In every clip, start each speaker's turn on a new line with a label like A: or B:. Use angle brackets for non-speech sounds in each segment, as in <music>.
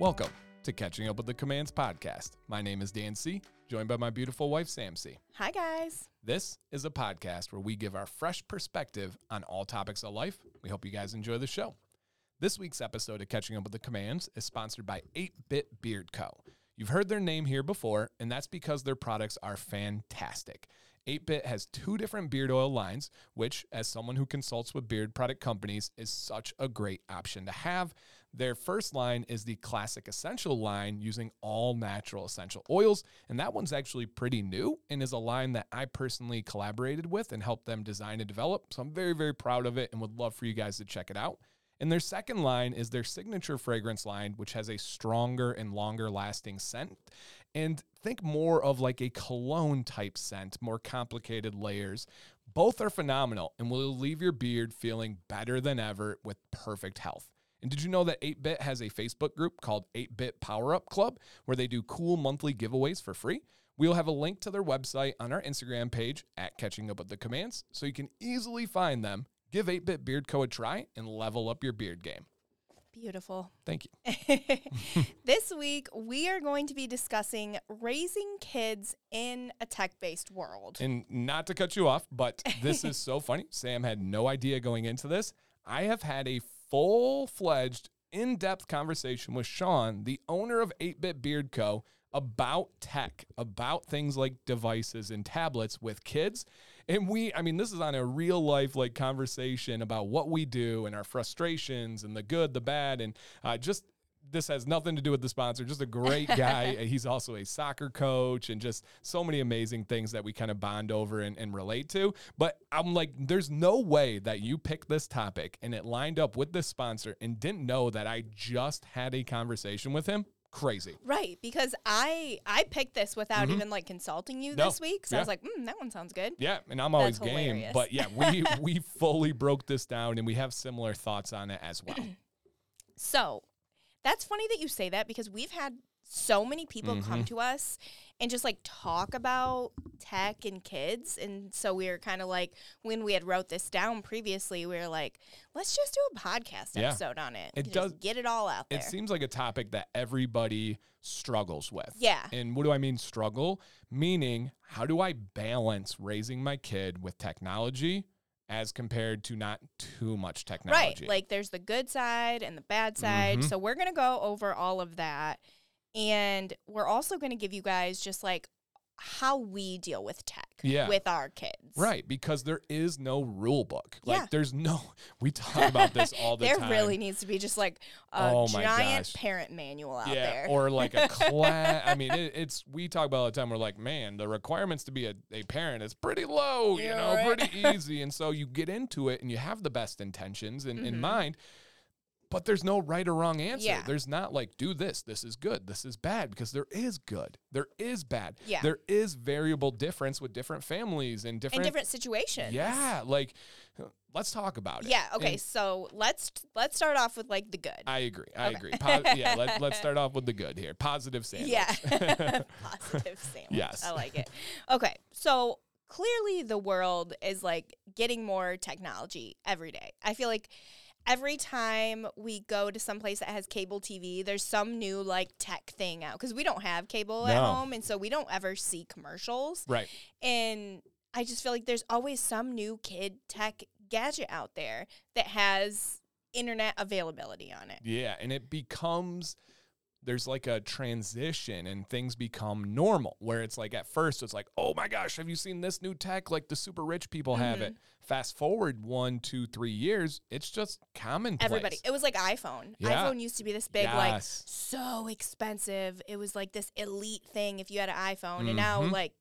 A: Welcome to Catching Up with the Commands podcast. My name is Dan C., joined by my beautiful wife, Sam C.
B: Hi, guys.
A: This is a podcast where we give our fresh perspective on all topics of life. We hope you guys enjoy the show. This week's episode of Catching Up with the Commands is sponsored by 8 Bit Beard Co. You've heard their name here before, and that's because their products are fantastic. 8-Bit has two different beard oil lines, which, as someone who consults with beard product companies, is such a great option to have. Their first line is the Classic Essential line using all natural essential oils, and that one's actually pretty new and is a line that I personally collaborated with and helped them design and develop. So I'm very, very proud of it and would love for you guys to check it out. And their second line is their signature fragrance line, which has a stronger and longer lasting scent. And think more of like a cologne type scent, more complicated layers. Both are phenomenal and will leave your beard feeling better than ever with perfect health. And did you know that 8-Bit has a Facebook group called 8-Bit Power Up Club where they do cool monthly giveaways for free? We'll have a link to their website on our Instagram page at Catching Up with the Commands so you can easily find them Give 8 Bit Beard Co. a try and level up your beard game.
B: Beautiful.
A: Thank you. <laughs>
B: this week, we are going to be discussing raising kids in a tech based world.
A: And not to cut you off, but this is <laughs> so funny. Sam had no idea going into this. I have had a full fledged, in depth conversation with Sean, the owner of 8 Bit Beard Co., about tech, about things like devices and tablets with kids. And we, I mean, this is on a real life like conversation about what we do and our frustrations and the good, the bad, and uh, just this has nothing to do with the sponsor. Just a great guy. <laughs> He's also a soccer coach and just so many amazing things that we kind of bond over and, and, relate to. But I'm like, there's no way that you picked this topic and it lined up with this sponsor and didn't know that I just had a conversation with him crazy.
B: Right, because I I picked this without mm-hmm. even like consulting you no. this week. So yeah. I was like, mm, that one sounds good.
A: Yeah, and I'm always That's game. Hilarious. But yeah, we <laughs> we fully broke this down and we have similar thoughts on it as well. <clears throat>
B: so that's funny that you say that because we've had so many people mm-hmm. come to us and just like talk about tech and kids. And so we were kind of like when we had wrote this down previously we were like let's just do a podcast yeah. episode on it it does get it all out there.
A: it seems like a topic that everybody struggles with.
B: Yeah.
A: And what do i mean struggle? Meaning how do i balance raising my kid with technology as compared to not too much technology.
B: right like there's the good side and the bad side. Mm-hmm. so we're going to go over all of that. And we're also going to give you guys just like how we deal with tech yeah. with our kids.
A: Right, because there is no rule book. Like yeah. there's no <laughs> we talk about this all the <laughs>
B: there
A: time.
B: There really needs to be just like a oh giant gosh. parent manual out yeah, there.
A: Or like a <laughs> class. I mean, it, it's we talk about all the time. We're like, man, the requirements to be a, a parent is pretty low, you know, right. pretty easy. And so you get into it and you have the best intentions in, mm-hmm. in mind but there's no right or wrong answer. Yeah. There's not like do this, this is good, this is bad because there is good, there is bad.
B: Yeah.
A: There is variable difference with different families and different
B: in different situations.
A: Yeah, like let's talk about it.
B: Yeah. Okay. And so let's let's start off with like the good.
A: I agree. I okay. agree. Po- yeah. <laughs> Let, let's start off with the good here. Positive sandwich.
B: Yeah. <laughs> <laughs> Positive sandwich. Yes. I like it. Okay. So clearly the world is like getting more technology every day. I feel like every time we go to some place that has cable TV, there's some new like tech thing out because we don't have cable no. at home, and so we don't ever see commercials.
A: Right.
B: And I just feel like there's always some new kid tech gadget out there that has internet availability on it.
A: Yeah, and it becomes there's like a transition and things become normal where it's like at first it's like oh my gosh have you seen this new tech like the super rich people mm-hmm. have it mm-hmm. fast forward one two three years it's just common
B: everybody it was like iphone yeah. iphone used to be this big yes. like so expensive it was like this elite thing if you had an iphone mm-hmm. and now mm-hmm. like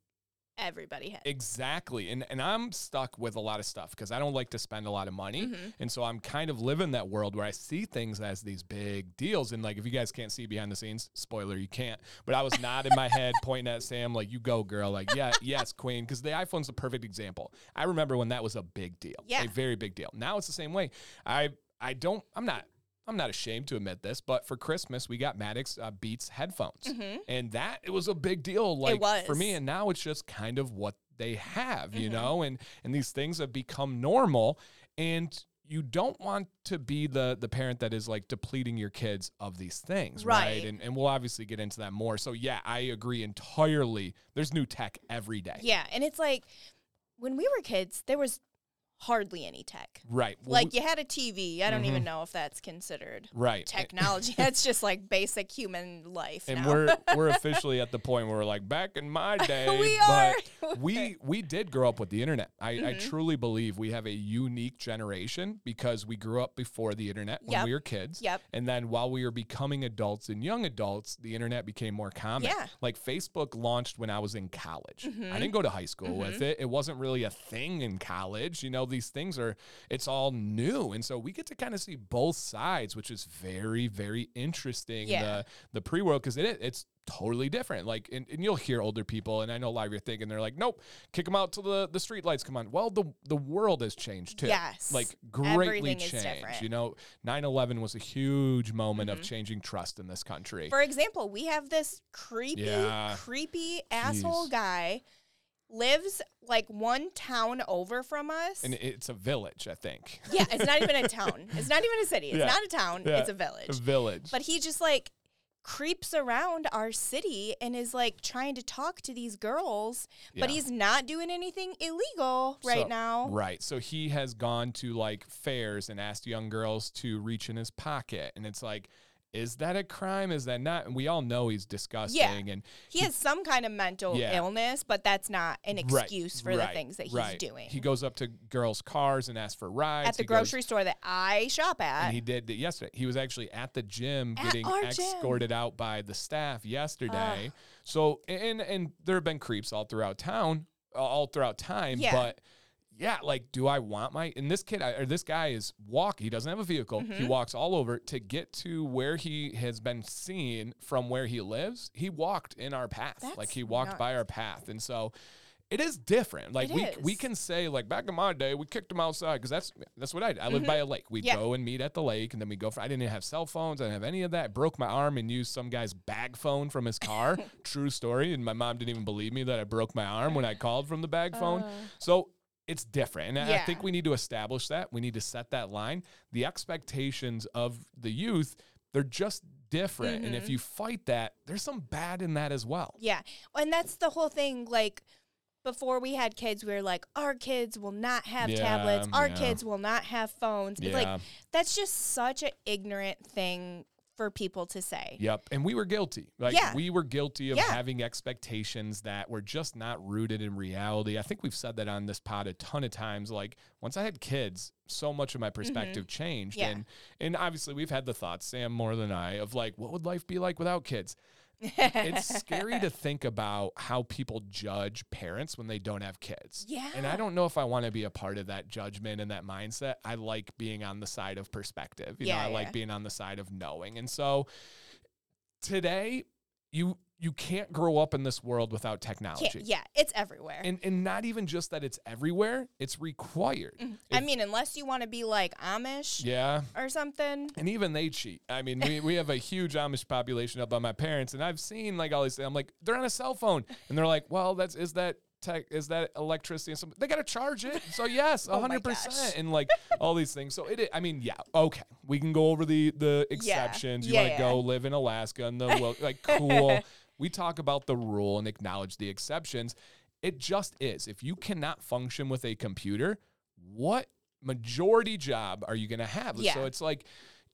B: everybody has.
A: Exactly. And and I'm stuck with a lot of stuff because I don't like to spend a lot of money. Mm-hmm. And so I'm kind of living that world where I see things as these big deals. And like if you guys can't see behind the scenes, spoiler, you can't. But I was nodding my head <laughs> pointing at Sam like, you go, girl. Like, yeah, yes, queen. Because the iPhone's the perfect example. I remember when that was a big deal.
B: Yeah.
A: A very big deal. Now it's the same way. I I don't I'm not I'm not ashamed to admit this, but for Christmas we got Maddox uh, Beats headphones, mm-hmm. and that it was a big deal. Like for me, and now it's just kind of what they have, you mm-hmm. know, and and these things have become normal, and you don't want to be the the parent that is like depleting your kids of these things, right? right? And and we'll obviously get into that more. So yeah, I agree entirely. There's new tech every day.
B: Yeah, and it's like when we were kids, there was hardly any tech.
A: Right.
B: Well, like you had a TV. I don't mm-hmm. even know if that's considered
A: right
B: technology. <laughs> that's just like basic human life.
A: And
B: now.
A: we're <laughs> we're officially at the point where we're like back in my <laughs> day.
B: we are.
A: we we did grow up with the internet. I, mm-hmm. I truly believe we have a unique generation because we grew up before the internet when
B: yep.
A: we were kids.
B: Yep.
A: And then while we were becoming adults and young adults, the internet became more common.
B: Yeah.
A: Like Facebook launched when I was in college.
B: Mm-hmm.
A: I didn't go to high school with mm-hmm. it. It wasn't really a thing in college. You know, these things are it's all new and so we get to kind of see both sides which is very very interesting
B: yeah.
A: the the pre-world because it, it's totally different like and, and, you'll hear older people and i know a lot of you are thinking they're like nope kick them out till the the street lights come on well the the world has changed too
B: yes
A: like greatly changed you know 9-11 was a huge moment mm-hmm. of changing trust in this country
B: for example we have this creepy yeah. creepy Jeez. asshole guy lives like one town over from us.
A: And it's a village, I think. <laughs>
B: Yeah, it's not even a town. It's not even a city. It's yeah. not a town. Yeah. It's a village.
A: A village.
B: But he just like creeps around our city and is like trying to talk to these girls, yeah. but he's not doing anything illegal right
A: so,
B: now.
A: Right. So he has gone to like fairs and asked young girls to reach in his pocket. And it's like, is that a crime? Is that not? And we all know he's disgusting.
B: Yeah.
A: And
B: he, he has some kind of mental yeah. illness, but that's not an excuse
A: right,
B: for
A: right,
B: the things that he's
A: right.
B: doing.
A: He goes up to girls' cars and asks for rides.
B: At the
A: he
B: grocery
A: goes,
B: store that I shop at.
A: And he did yesterday. He was actually at the gym
B: at
A: getting escorted
B: gym.
A: out by the staff yesterday. Uh, so and and there have been creeps all throughout town, all throughout time,
B: yeah.
A: but yeah, like, do I want my and this kid or this guy is walk. He doesn't have a vehicle. Mm-hmm. He walks all over to get to where he has been seen from where he lives. He walked in our path,
B: That's
A: like he walked
B: nuts.
A: by our path, and so it is different. Like
B: it
A: we
B: is.
A: we can say like back in my day we kicked him outside because that's that's what I did. I lived mm-hmm. by a lake. We'd
B: yeah.
A: go and meet at the lake, and then we go. For, I didn't have cell phones. I didn't have any of that. I broke my arm and used some guy's bag phone from his car. <laughs> True story. And my mom didn't even believe me that I broke my arm when I called from the bag phone.
B: Uh.
A: So it's different. And
B: yeah.
A: I think we need to establish that. We need to set that line. The expectations of the youth, they're just different. Mm-hmm. And if mm-hmm. you fight that, there's some bad in that as well.
B: Yeah. And that's the whole thing. Like, before we had kids, we were like, our kids will not have
A: yeah,
B: tablets. Our
A: yeah.
B: kids will not have phones. Like, that's just such an ignorant thing for people to say.
A: Yep. And we were guilty. Like
B: yeah.
A: we were guilty of
B: yeah.
A: having expectations that were just not rooted in reality. I think we've said that on this pod a ton of times. Like once I had kids, so much of my perspective mm-hmm. changed.
B: Yeah.
A: And and obviously we've had the thoughts, Sam more than I, of like, what would life be like without kids? It's scary to <laughs> think about how people judge parents when they don't have kids.
B: Yeah.
A: And I don't know if I want to be a part of that judgment and that mindset. I like being on the side of perspective. You
B: yeah,
A: know, I
B: yeah.
A: like being on the side of knowing. And so today you you can't grow up in this world without technology.
B: Can't, yeah, it's everywhere.
A: And and not even just that it's everywhere, it's required.
B: Mm-hmm. I mean, unless you want to be like Amish
A: yeah.
B: or something.
A: And even they cheat. I mean, we, we have a huge Amish population up by my parents and I've seen like all these I'm like, they're on a cell phone. And they're like, well, that's is that tech is that electricity and something they got to charge it so yes <laughs> 100% and like all these things so it i mean yeah okay we can go over the the exceptions
B: yeah.
A: you
B: yeah,
A: want to
B: yeah.
A: go live in alaska and the <laughs> like cool we talk about the rule and acknowledge the exceptions it just is if you cannot function with a computer what majority job are you going to have
B: Yeah.
A: so it's like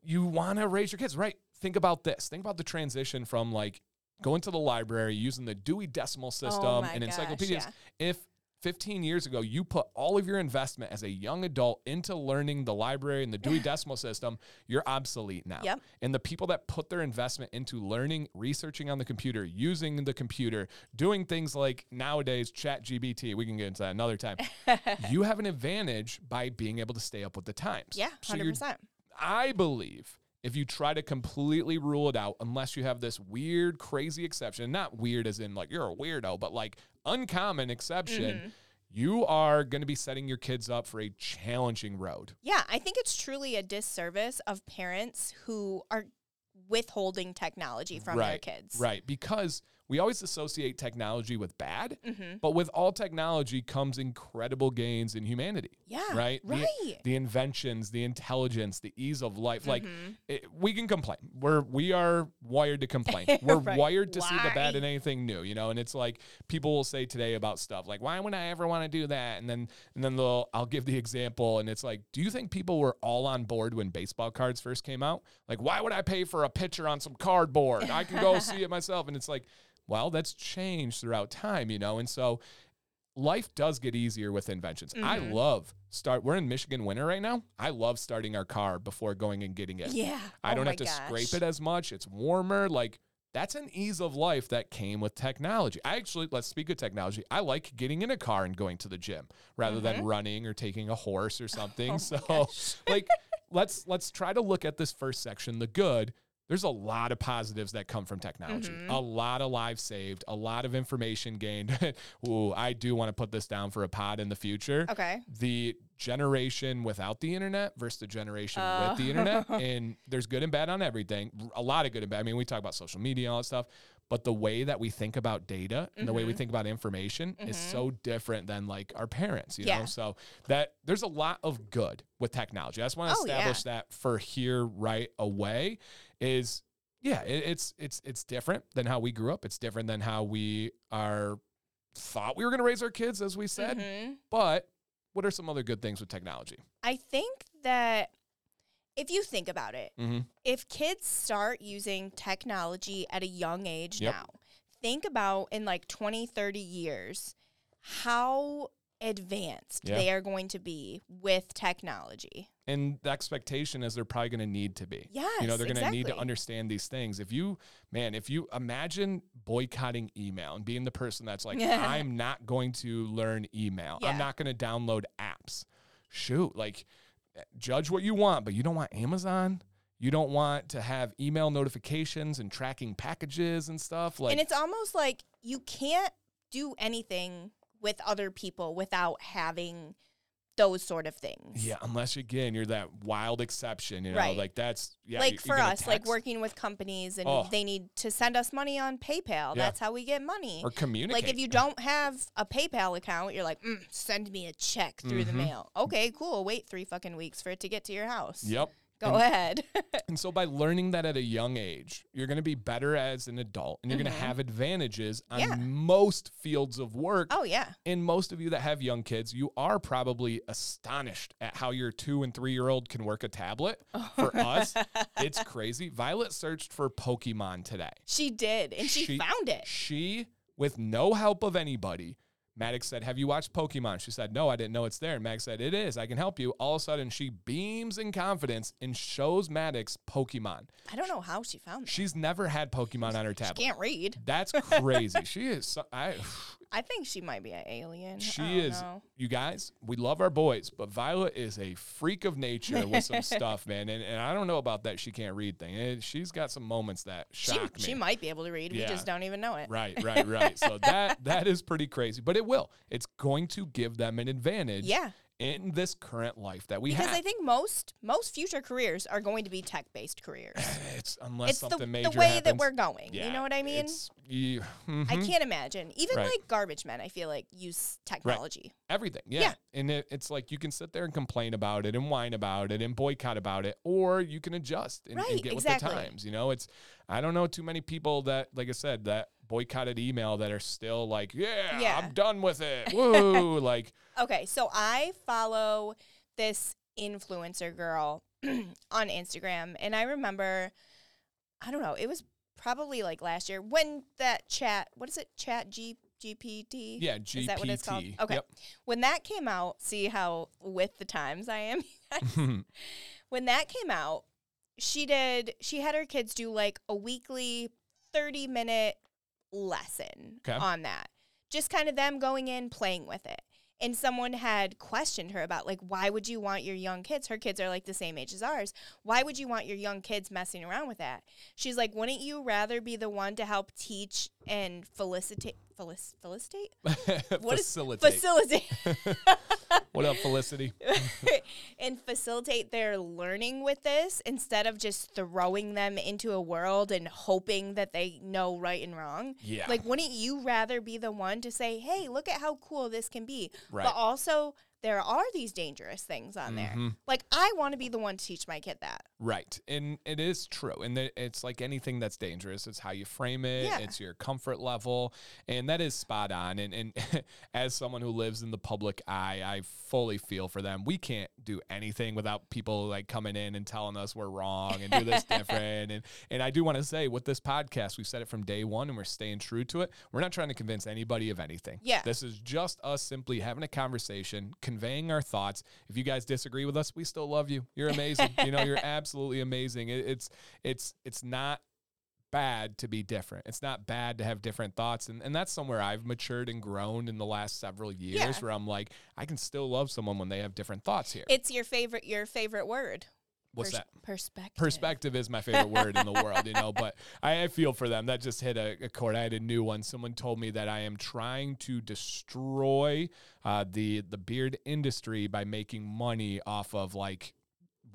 A: you want to raise your kids right think about this think about the transition from like going to the library using the Dewey Decimal oh System
B: Oh
A: and
B: gosh,
A: encyclopedias.
B: yeah.
A: If 15 years ago you put all of your investment as a young adult into learning the library and the Dewey Decimal System, you're obsolete now.
B: Yep.
A: And the people that put their investment into learning, researching on the computer, using the computer, doing things like nowadays Chat GBT, we can get into that another time. <laughs> you have an advantage by being able to stay up with the times.
B: Yeah, 100%.
A: I believe if you try to completely rule it out, unless you have this weird, crazy exception, not weird as in like you're a weirdo, but like uncommon exception,
B: Mhm.
A: you are going to be setting your kids up for a challenging road.
B: Yeah, I think it's truly a disservice of parents who are withholding technology from
A: right,
B: their kids.
A: Right. Because we always associate technology with bad, mm-hmm. but with all technology comes incredible gains in humanity.
B: Yeah.
A: Right?
B: Right.
A: The, the inventions, the intelligence, the ease of life. Mm-hmm. Like it, we can complain. We're we are wired to complain. <laughs> We're right. wired to why? see the bad in anything new, you know? And it's like people will say today about stuff like, why would I ever want to do that? And then and then they'll I'll give the example and it's like, do you think people were all on board when baseball cards first came out? Like, why would I pay for a picture on some cardboard? I can go <laughs> see it myself. And it's like well, that's changed throughout time, you know? And so life does get easier with inventions. Mm-hmm. I love start we're in Michigan winter right now. I love starting our car before going and getting it.
B: Yeah.
A: I oh don't have to gosh. scrape it as much. It's warmer. Like that's an ease of life that came with technology. I actually, let's speak of technology. I like getting in a car and going to the gym rather mm-hmm. than running or taking a horse or <laughs> something. Oh so, <laughs> like, let's let's try to look at this first section, the good, there's a lot of positives that come from technology. Mm-hmm. A lot of lives saved, a lot of information gained. <laughs> Ooh, I do want to put this down for a pod in the future.
B: Okay.
A: The generation without the internet versus the generation uh. with the internet. <laughs> And there's good and bad on everything. A lot of good and bad. I mean, we talk about social media and all that stuff, but the way that we think about data and mm-hmm. the way we mm-hmm. think about information mm-hmm. is so different than like our parents, you yeah. know? So that there's a lot of good with technology. I just want to oh, establish yeah. that for here right away is yeah, it, it's it's it's different than how we grew up. It's different than how we are thought we were going to raise our kids as we said. Mm-hmm. But what are some other good things with technology?
B: I think that if you think about it, mm-hmm. if kids start using technology at a young age yep. now, think about in like 20, 30 years how advanced yeah. they are going to be with technology.
A: And the expectation is they're probably going to need to be.
B: Yes,
A: you know, they're going to
B: exactly.
A: need to understand these things. If you, man, if you imagine boycotting email and being the person that's like, <laughs> I'm not going to learn email. Yeah. I'm not going to download apps. Shoot, like judge what you want, but you don't want Amazon. You don't want to have email notifications and tracking packages and stuff. Like,
B: and it's almost like you can't do anything with other people without having those sort of things.
A: Yeah, unless again you're that wild exception, you know, right. like that's yeah.
B: Like for us, text. like working with companies and oh. they need to send us money on PayPal. Yeah. That's how we get money.
A: Or communicate.
B: Like if you don't have a PayPal account, you're like, mm, send me a check through mm-hmm. the mail. Okay, cool. Wait three fucking weeks for it to get to your house.
A: Yep.
B: Go and, ahead. <laughs>
A: and so by learning that at a young age, you're going to be better as an adult and you're mm-hmm. going to have advantages on yeah. most fields of work.
B: Oh yeah.
A: And most of you that have young kids, you are probably astonished at how your 2 and 3 year old can work a tablet. <laughs> For us, it's crazy. Violet searched for Pokemon today.
B: She did, and she, she found it.
A: She with no help of anybody Maddox said, Have you watched Pokemon? She said, No, I didn't know it's there. And Maddox said, It is. I can help you. All of a sudden, she beams in confidence and shows Maddox Pokemon.
B: I don't know how she found that.
A: She's never had Pokemon on her tablet.
B: She can't read.
A: That's crazy. she is. So, I. <sighs> <laughs>
B: I think she might be an alien.
A: She is. Know. You guys, we love our boys, but Violet is a freak of nature with some <laughs> stuff, man. And, and I don't know about that. She can't read thing. She's got some moments that shock
B: she, me. She might be able to read. Yeah. We just don't even know it.
A: Right, <laughs> right, right. so that that is pretty crazy, but it will. It's going to give them an advantage.
B: Yeah
A: in this current life that we
B: because
A: have.
B: Because I think most most future careers are going to be tech based careers. <sighs>
A: It's unless it's something
B: the,
A: major
B: the way
A: happens.
B: that we're going. Yeah, you know what I mean?
A: You,
B: mm-hmm. I can't imagine. Even right. like garbage men, I feel like use technology.
A: Right. Everything, yeah. yeah. And it, it's like you can sit there and complain about it and whine about it and boycott about it, or you can adjust and,
B: right,
A: and get
B: exactly.
A: with the times. You know, it's I don't know too many people that, like I said, that boycotted email that are still like, yeah, yeah. I'm done with it. <laughs> Woo! like,
B: okay, so I follow this influencer girl <clears throat> on Instagram, and I remember, I don't know, it was probably like last year when that chat, what is it, Chat G. GPT?
A: Yeah, GPT. Is that what it's called?
B: Okay. Yep. When that came out, see how with the times I am. <laughs> <laughs> when that came out, she did. She had her kids do like a weekly thirty minute lesson okay. on that. Just kind of them going in, playing with it. And someone had questioned her about, like, why would you want your young kids? Her kids are like the same age as ours. Why would you want your young kids messing around with that? She's like, wouldn't you rather be the one to help teach and felicitate felic- <laughs> felicitate?
A: What facilitate
B: is, facilitate. <laughs>
A: what up felicity? <laughs>
B: And facilitate their learning with this instead of just throwing them into a world and hoping that they know right and wrong.
A: Yeah.
B: Like wouldn't you rather be the one to say hey look at how cool this can be
A: right.
B: but also there are these dangerous things on mm-hmm. there. Like I want to be the one to teach my kid that.
A: Right. And it is true. And it's like anything that's dangerous, it's how you frame it, yeah. it's your comfort level, and that is spot on. And and <laughs> as someone who lives in the public eye, I fully feel for them. We can't do anything without people like coming in and telling us we're wrong and do this <laughs> different. And and I do want to say with this podcast, we've said it from day 1 and we're staying true to it. We're not trying to convince anybody of anything.
B: Yeah.
A: This is just us simply having a conversation, conveying our thoughts. If you guys disagree with us, we still love you. You're amazing. you know, you're <laughs> absolutely amazing. It, it's it's it's not bad to be different. It's not bad to have different thoughts. And, and that's somewhere I've matured and grown in the last several years yeah. where I'm like, I can still love someone when they have different thoughts here.
B: It's your favorite your favorite word.
A: What's Pers- that?
B: Perspective.
A: Perspective is my favorite word in the world, you know. But I, I, feel for them. That just hit a, a, chord. I had a new one. Someone told me that I am trying to destroy uh, the the beard industry by making money off of like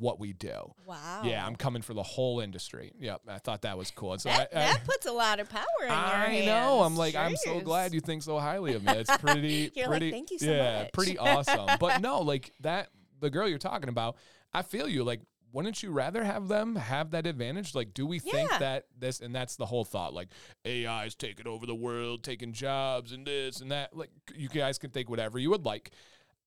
A: what we do.
B: Wow.
A: Yeah, I'm coming for the whole industry. Yep, I thought that was cool. And
B: so that, I, I, that puts a lot of power in I
A: your I know. I'm like, Jeez. I'm so glad you think so highly of me. It's pretty, <laughs> pretty.
B: Like, Thank you so
A: yeah,
B: much.
A: pretty awesome. But <laughs> no, like that. The girl you're talking about, I feel you. Like wouldn't you rather have them have that advantage? Like, do we yeah. think that this, and that's the whole thought, like AI is taking over the world, taking jobs and this and that. Like, you guys can think whatever you would like.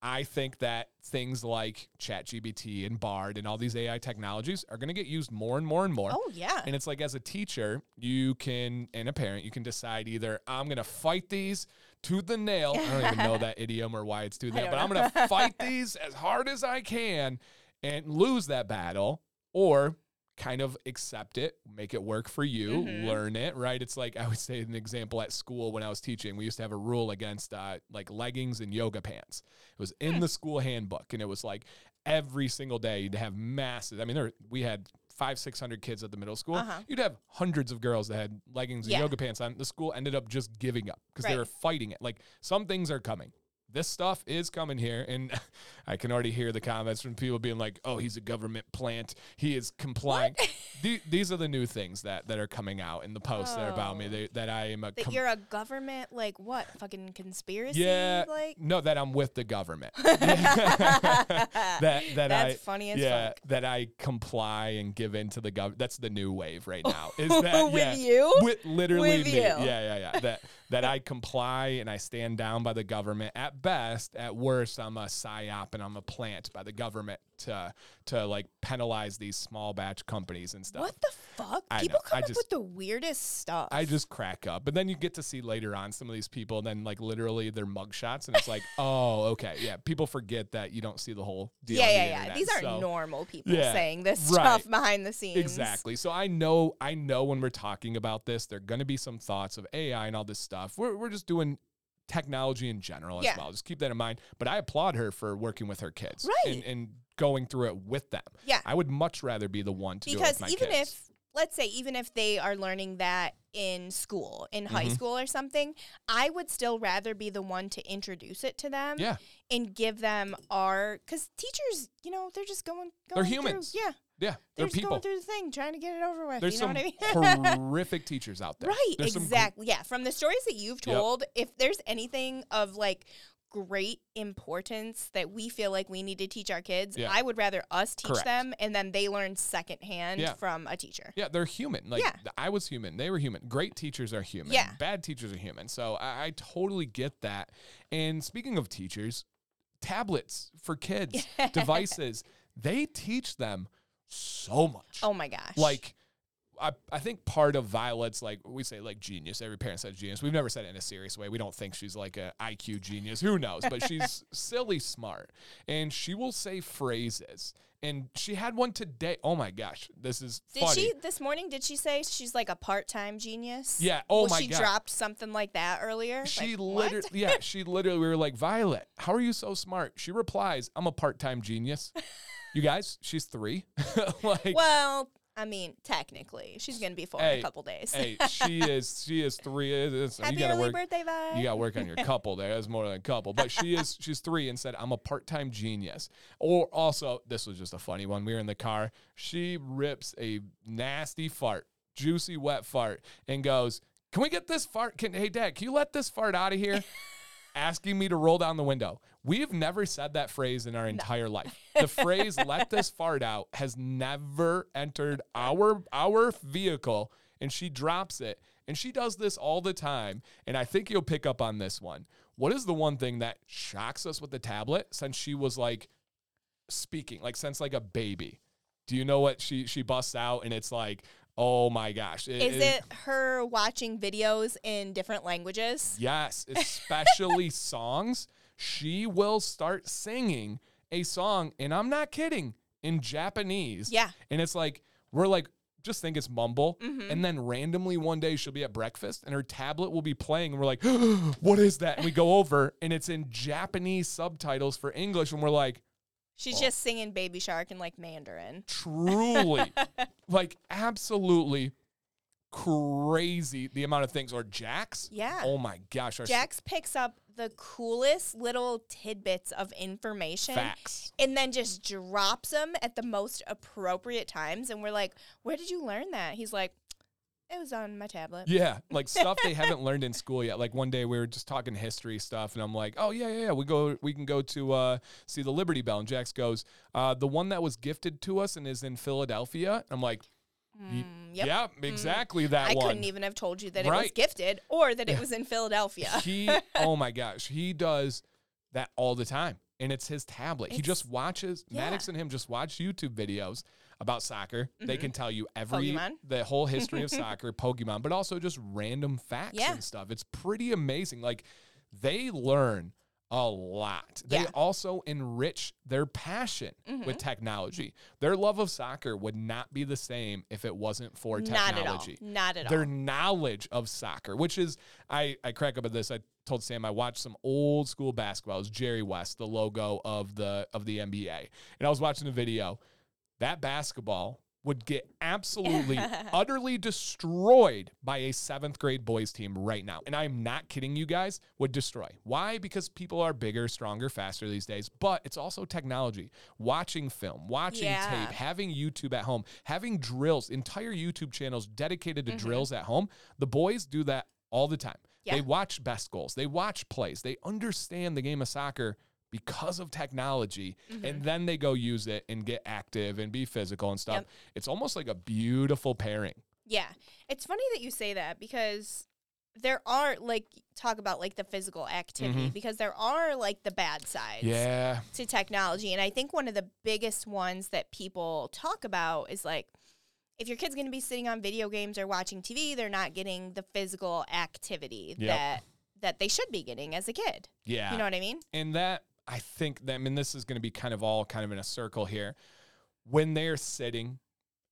A: I think that things like ChatGPT and Bard and all these AI technologies are going to get used more and more and more.
B: Oh, yeah.
A: And it's like, as a teacher, you can, and a parent, you can decide either I'm going to fight these to the nail. I don't even know <laughs> that idiom or why it's tooth and nail, but know. I'm going to fight <laughs> these as hard as I can and lose that battle or kind of accept it, make it work for you, mm-hmm. learn it, right? It's like I would say an example at school when I was teaching, we used to have a rule against uh, like leggings and yoga pants. It was in hmm. the school handbook and it was like every single day you'd have massive, I mean, there, we had five, 600 kids at the middle school. Uh-huh. You'd have hundreds of girls that had leggings and yeah. yoga pants on. The school ended up just giving up because right. they were fighting it. Like some things are coming this stuff is coming here. And <laughs> I can already hear the comments from people being like, oh, he's a government plant. He is complying. <laughs> the, these are the new things that, that are coming out in the posts oh. that are about me. Oh. They, that I am a.
B: That com- you're a government, like what? Fucking conspiracy?
A: Yeah.
B: Like?
A: No, that I'm with the government. <laughs> that, that
B: That's
A: I,
B: funny as
A: yeah,
B: fuck.
A: That I comply and give in to the government. That's the new wave right now. Is that,
B: with
A: yeah,
B: you?
A: With literally
B: with
A: me.
B: You.
A: Yeah, yeah, yeah. That that I comply and I stand down by the government. At best, at worst, I'm a psyop and I'm a plant by the government to to like penalize these small batch companies and stuff.
B: What the fuck?
A: I
B: people
A: know.
B: come
A: I
B: up
A: just,
B: with the weirdest stuff.
A: I just crack up. But then you get to see later on some of these people and then like literally their mugshots and it's like, <laughs> oh, okay. Yeah. People forget that you don't see the whole deal.
B: Yeah, yeah, yeah. These aren't
A: so,
B: normal people
A: yeah,
B: saying this
A: right.
B: stuff behind the scenes.
A: Exactly. So I know I know when we're talking about this, there are gonna be some thoughts of AI and all this stuff. We're we're just doing technology in general as
B: yeah.
A: well. Just keep that in mind. But I applaud her for working with her kids.
B: Right.
A: And, and going through it with them.
B: Yeah.
A: I would much rather be the one to
B: because
A: do it with
B: even
A: kids.
B: if let's say even if they are learning that in school, in high
A: Mhm.
B: school or something, I would still rather be the one to introduce it to them
A: Yeah.
B: and give them our cuz teachers, you know, they're just going,
A: They're
B: going through-
A: humans.
B: yeah.
A: Yeah.
B: They're,
A: They're
B: just
A: people.
B: going through the thing, trying to get it over with.
A: There's
B: you know
A: some
B: what I mean? <laughs>
A: horrific teachers out there.
B: Right,
A: There's gr-
B: exactly. yeah, from the stories that you've
A: Yep.
B: told, if there's anything of like great importance that we feel like we need to teach our kids,
A: Yeah.
B: I would rather us teach
A: Correct.
B: them and then they learn secondhand
A: Yeah.
B: from a teacher.
A: Yeah, they're human. Like
B: Yeah.
A: I was human. They were human. Great teachers are human.
B: Yeah.
A: Bad teachers are human. So I, I totally get that. And speaking of teachers, tablets for kids, <laughs> devices, they teach them so much.
B: Oh my gosh.
A: Like I, I think part of Violet's like we say like genius. Every parent says genius. We've never said it in a serious way. We don't think she's like a IQ genius. Who knows? But she's <laughs> silly smart, and she will say phrases. And she had one today. Oh my gosh, this is
B: did
A: funny.
B: she this morning? Did she say she's like a part time genius?
A: Yeah. Oh
B: well,
A: my
B: she
A: god.
B: dropped something like that earlier.
A: She
B: Like,
A: literally, <laughs> yeah, she literally. We were like, Violet, how are you so smart? She replies, I'm a part time genius. you guys, she's three. <laughs> like,
B: well, I mean, technically, she's gonna be four hey, in a couple days.
A: hey, <laughs> she is. She is three. Uh, uh, it's,
B: Happy you gotta early work, birthday, vibe.
A: You gotta work on your <laughs> couple. There, that's more than a couple. But she is. <laughs> She's three and said, "I'm a part-time genius." Or also, this was just a funny one. We were in the car. She rips a nasty fart, juicy wet fart, and goes, "Can we get this fart? Can hey, Dad, can you let this fart out of here?" Asking me to roll down the window. We've never said that phrase in our entire no. life. <laughs> The phrase "let this fart out" has never entered our our vehicle, and she drops it. And she does this all the time. And I think you'll pick up on this one. What is the one thing that shocks us with the tablet since she was like speaking, like since like a baby? Do you know what she she busts out and it's like, Oh my gosh.
B: It, is it, her watching videos in different languages?
A: Yes, <laughs> especially songs she will start singing a song, and I'm not kidding, in Japanese.
B: Yeah.
A: And it's like, we're like, just think it's mumble. Mm-hmm. And then randomly one day she'll be at breakfast and her tablet will be playing. And we're like, <gasps> what is that? And we go over and it's in Japanese subtitles for English. And we're like,
B: She's just singing Baby Shark in like Mandarin.
A: Truly. <laughs> like, absolutely crazy the amount of things. Or Jax.
B: Yeah.
A: Oh my gosh.
B: Jax picks up the coolest little tidbits of information
A: Facts.
B: and then just drops them at the most appropriate times and we're like where did you learn that he's like it was on my tablet.
A: Yeah, like stuff they haven't <laughs> learned in school yet. Like one day we were just talking history stuff, and I'm like, "Oh yeah, yeah, yeah. We go, we can go to uh, see the Liberty Bell." And Jax goes, uh, "The one that was gifted to us and is in Philadelphia." I'm like, Mm, yep. Yeah, mm. exactly mm. that
B: I
A: one.
B: couldn't even have told you that right. it was gifted or that it <laughs> was in Philadelphia.
A: he, <laughs> oh my gosh, he does that all the time. And it's his tablet. It's, he just watches, yeah. Maddox and him just watch YouTube videos about soccer. Mm-hmm. They can tell you every, Pokemon. the whole history of <laughs> soccer, Pokemon, but also just random facts yeah. and stuff. It's pretty amazing. Like they learn a lot. They also enrich their passion mm-hmm. with technology. Their love of soccer would not be the same if it wasn't for technology.
B: Not at all. Not
A: at their all. Their knowledge of soccer, which is, I, I crack up at this. I told Sam I watched some old school basketball. It was Jerry West, the logo of the of the NBA, and I was watching the video. That basketball would get absolutely, <laughs> utterly destroyed by a seventh grade boys team right now. And I'm not kidding you guys, would destroy. Why? Because people are bigger, stronger, faster these days, but it's also technology. Watching film, watching yeah. tape, having YouTube at home, having drills, entire YouTube channels dedicated to mm-hmm. drills at home. The boys do that all the time. Yeah. They watch best goals, they watch plays, they understand the game of soccer because of technology mm-hmm. and then they go use it and get active and be physical and stuff. Yep. It's almost like a beautiful pairing.
B: Yeah. It's funny that you say that because there are like talk about like the physical activity mm-hmm. because there are like the bad sides
A: yeah.
B: to technology and I think one of the biggest ones that people talk about is like if your kid's going to be sitting on video games or watching TV, they're not getting the physical activity yep. that that they should be getting as a kid.
A: Yeah.
B: You know what I mean?
A: And that I think that, I mean, this is going to be kind of all kind of in a circle here. When they're sitting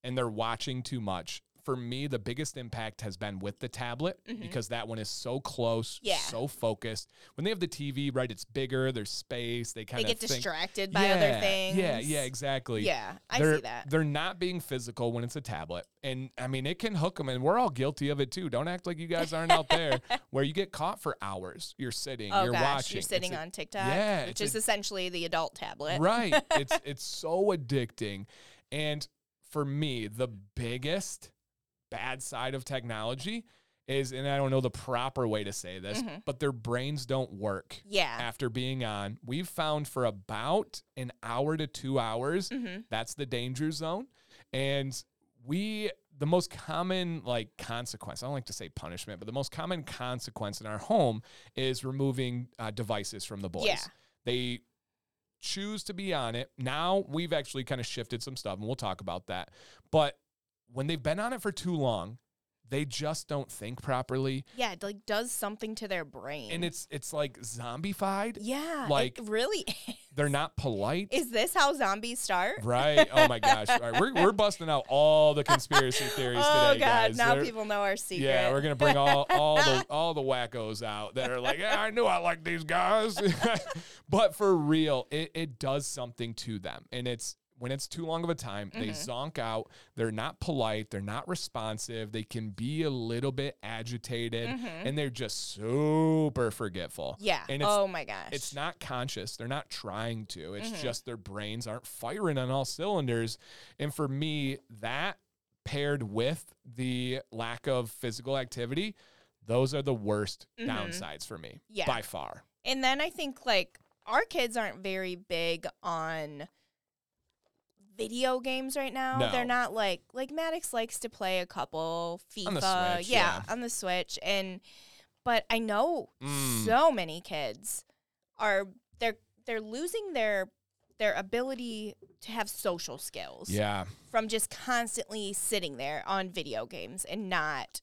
A: and they're watching too much, for me, the biggest impact has been with the tablet mm-hmm. because that one is so close, yeah. so focused. When they have the TV, right, it's bigger, there's space. They kind
B: of
A: get
B: think, distracted by yeah, other things.
A: Yeah, yeah, exactly.
B: Yeah, I
A: they're,
B: see that.
A: They're not being physical when it's a tablet. And I mean, it can hook them, and we're all guilty of it too. Don't act like you guys aren't out there <laughs> where you get caught for hours. You're sitting, oh, you're
B: gosh,
A: watching.
B: You're sitting on TikTok, yeah, which is a, essentially the adult tablet.
A: Right. it's, <laughs> it's so addicting. And for me, the biggest bad side of technology is, and I don't know the proper way to say this, mm-hmm. but their brains don't work.
B: Yeah.
A: After being on, we've found for about an hour to two hours, mm-hmm. that's the danger zone. And we, the most common like consequence, I don't like to say punishment, but the most common consequence in our home is removing uh, devices from the boys. Yeah. They choose to be on it. Now we've actually kind of shifted some stuff and we'll talk about that. But when they've been on it for too long, they just don't think properly.
B: Yeah, it like does something to their brain.
A: And it's it's like zombified.
B: Yeah.
A: Like
B: really <laughs>
A: they're not polite.
B: Is this how zombies start?
A: Right. Oh my gosh. <laughs> All right. We're, we're busting out all the conspiracy theories oh, today. oh God,
B: guys. Now they're, people know our secret.
A: Yeah, we're gonna bring all, <laughs> all the all the wackos out that are like, yeah, I knew I liked these guys. but for real, it, it does something to them. And it's when it's too long of a time, mm-hmm. they zonk out. They're not polite. They're not responsive. They can be a little bit agitated mm-hmm. and they're just super forgetful.
B: Yeah.
A: And
B: oh my gosh.
A: It's not conscious. They're not trying to. It's mm-hmm. just their brains aren't firing on all cylinders. And for me, that paired with the lack of physical activity, those are the worst mm-hmm. downsides for me yeah. by far.
B: And then I think like our kids aren't very big on video games right now. No. They're not like like Maddox likes to play a couple FIFA,
A: Switch,
B: yeah, yeah, on the Switch and but I know mm. so many kids are they're they're losing their their ability to have social skills.
A: Yeah.
B: From just constantly sitting there on video games and not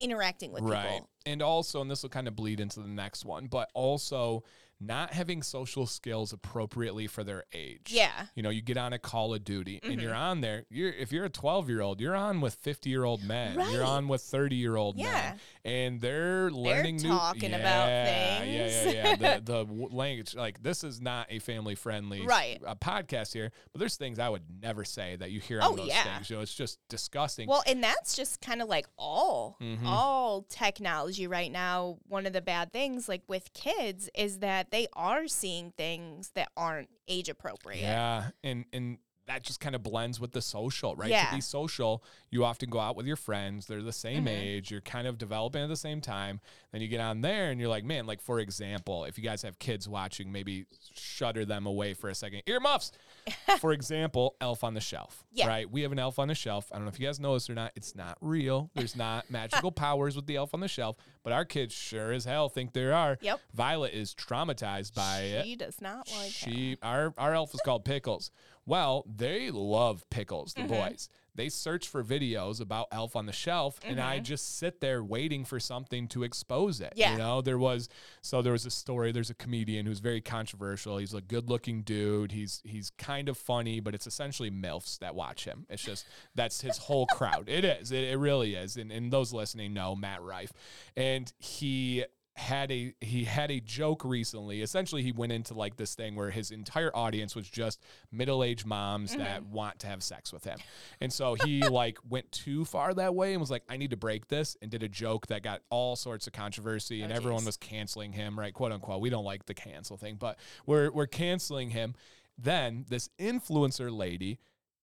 B: interacting with
A: right.
B: people.
A: And also, and this will kind of bleed into the next one, but also not having social skills appropriately for their age.
B: Yeah.
A: You know, you get on a Call of Duty mm-hmm. and you're on there. You're if you're a 12 year old, you're on with 50 year old men. Right. You're on with 30 year old yeah. men, and they're learning
B: they're
A: new.
B: talking
A: yeah,
B: about things.
A: Yeah, yeah, yeah. the <laughs> the language like this is not a family friendly
B: right.
A: a podcast here, but there's things I would never say that you hear oh, on those yeah. things. You know, it's just disgusting.
B: Well, and that's just kind of like all mm-hmm. all technology right now. One of the bad things, like with kids, is that they are seeing things that aren't age appropriate.
A: Yeah, and and that just kind of blends with the social, right?
B: Yeah.
A: To be social, you often go out with your friends. They're the same mm-hmm. age. You're kind of developing at the same time. Then you get on there and you're like, man, like for example, if you guys have kids watching, maybe shutter them away for a second. Earmuffs. <laughs> for example, Elf on the Shelf.
B: Yeah.
A: Right? We have an Elf on the Shelf. I don't know if you guys know this or not. It's not real. There's not <laughs> magical powers with the Elf on the Shelf, but our kids sure as hell think there are.
B: Yep.
A: Violet is traumatized by
B: she
A: it.
B: She does not like
A: she. Our our elf is called Pickles. Well, they love pickles, the mm-hmm. boys. They search for videos about Elf on the Shelf, mm-hmm. and I mm-hmm. just sit there waiting for something to expose it.
B: Yeah.
A: You know, there was so there was a story. There's a comedian who's very controversial. He's a good-looking dude. He's he's kind of funny, but it's essentially milfs that watch him. It's just that's his whole crowd. It is. It, it really is. And, and those listening know Matt Rife, and he had a he had a joke recently. Essentially, he went into like this thing where his entire audience was just middle-aged moms mm-hmm. that want to have sex with him. And so he <laughs> like went too far that way and was like, I need to break this and did a joke that got all sorts of controversy and oh, everyone was canceling him, right? Quote unquote. We don't like the cancel thing, but we're we're canceling him. Then this influencer lady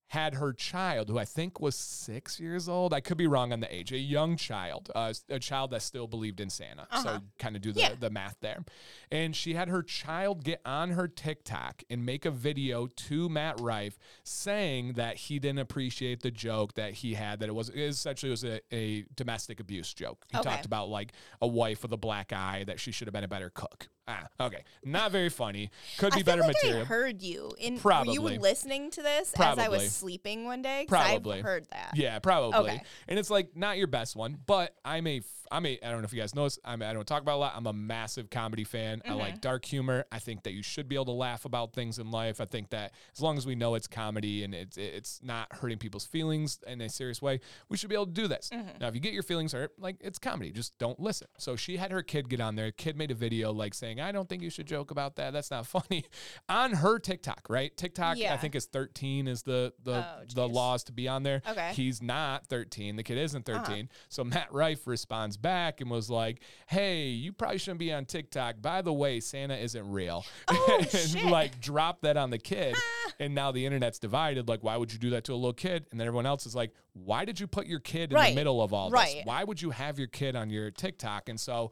A: had her child, who I think was six years old. I could be wrong on the age. A young child, uh, a child that still believed in Santa. Uh-huh. So kind of do the,
B: yeah.
A: the math there. And she had her child get on her TikTok and make a video to Matt Rife saying that he didn't appreciate the joke that he had. That it was it essentially was a, a domestic abuse joke. He
B: okay.
A: talked about like a wife with a black eye that she should have been a better cook. Ah, okay. Not very funny. Could be better
B: like
A: material.
B: I heard you. In,
A: probably.
B: You were you listening to this
A: probably.
B: as I was sleeping one day?
A: Probably.
B: I've heard that.
A: Yeah, probably.
B: Okay.
A: And it's like not your best one, but I'm a I'm a I don't know if you guys know this. I'm, I don't talk about a lot. I'm a massive comedy fan. Mm-hmm. I like mm-hmm. dark humor. I think that you should be able to laugh about things in life. I think that as long as we know it's comedy and it's it's not hurting people's feelings in a serious way, we should be able to do this. Mm-hmm. Now, if you get your feelings hurt, like it's comedy, just don't listen. So she had her kid get on there. Kid made a video like saying, "I don't think you should joke about that. That's not <laughs> funny." on her TikTok, right? TikTok,
B: yeah.
A: I think is 13 is the the oh, the laws to be on there.
B: Okay.
A: He's not 13. The kid isn't 13. Uh-huh. So Matt Rife responds back and was like, "Hey, you probably shouldn't be on TikTok. By the way, Santa isn't real."
B: Oh, <laughs>
A: and
B: shit.
A: like drop that on the kid. and now the internet's divided. Like, why would you do that to a little kid? And then everyone else is like, why did you put your kid in
B: right.
A: the middle of all
B: right.
A: this? Why would you have your kid on your TikTok? And so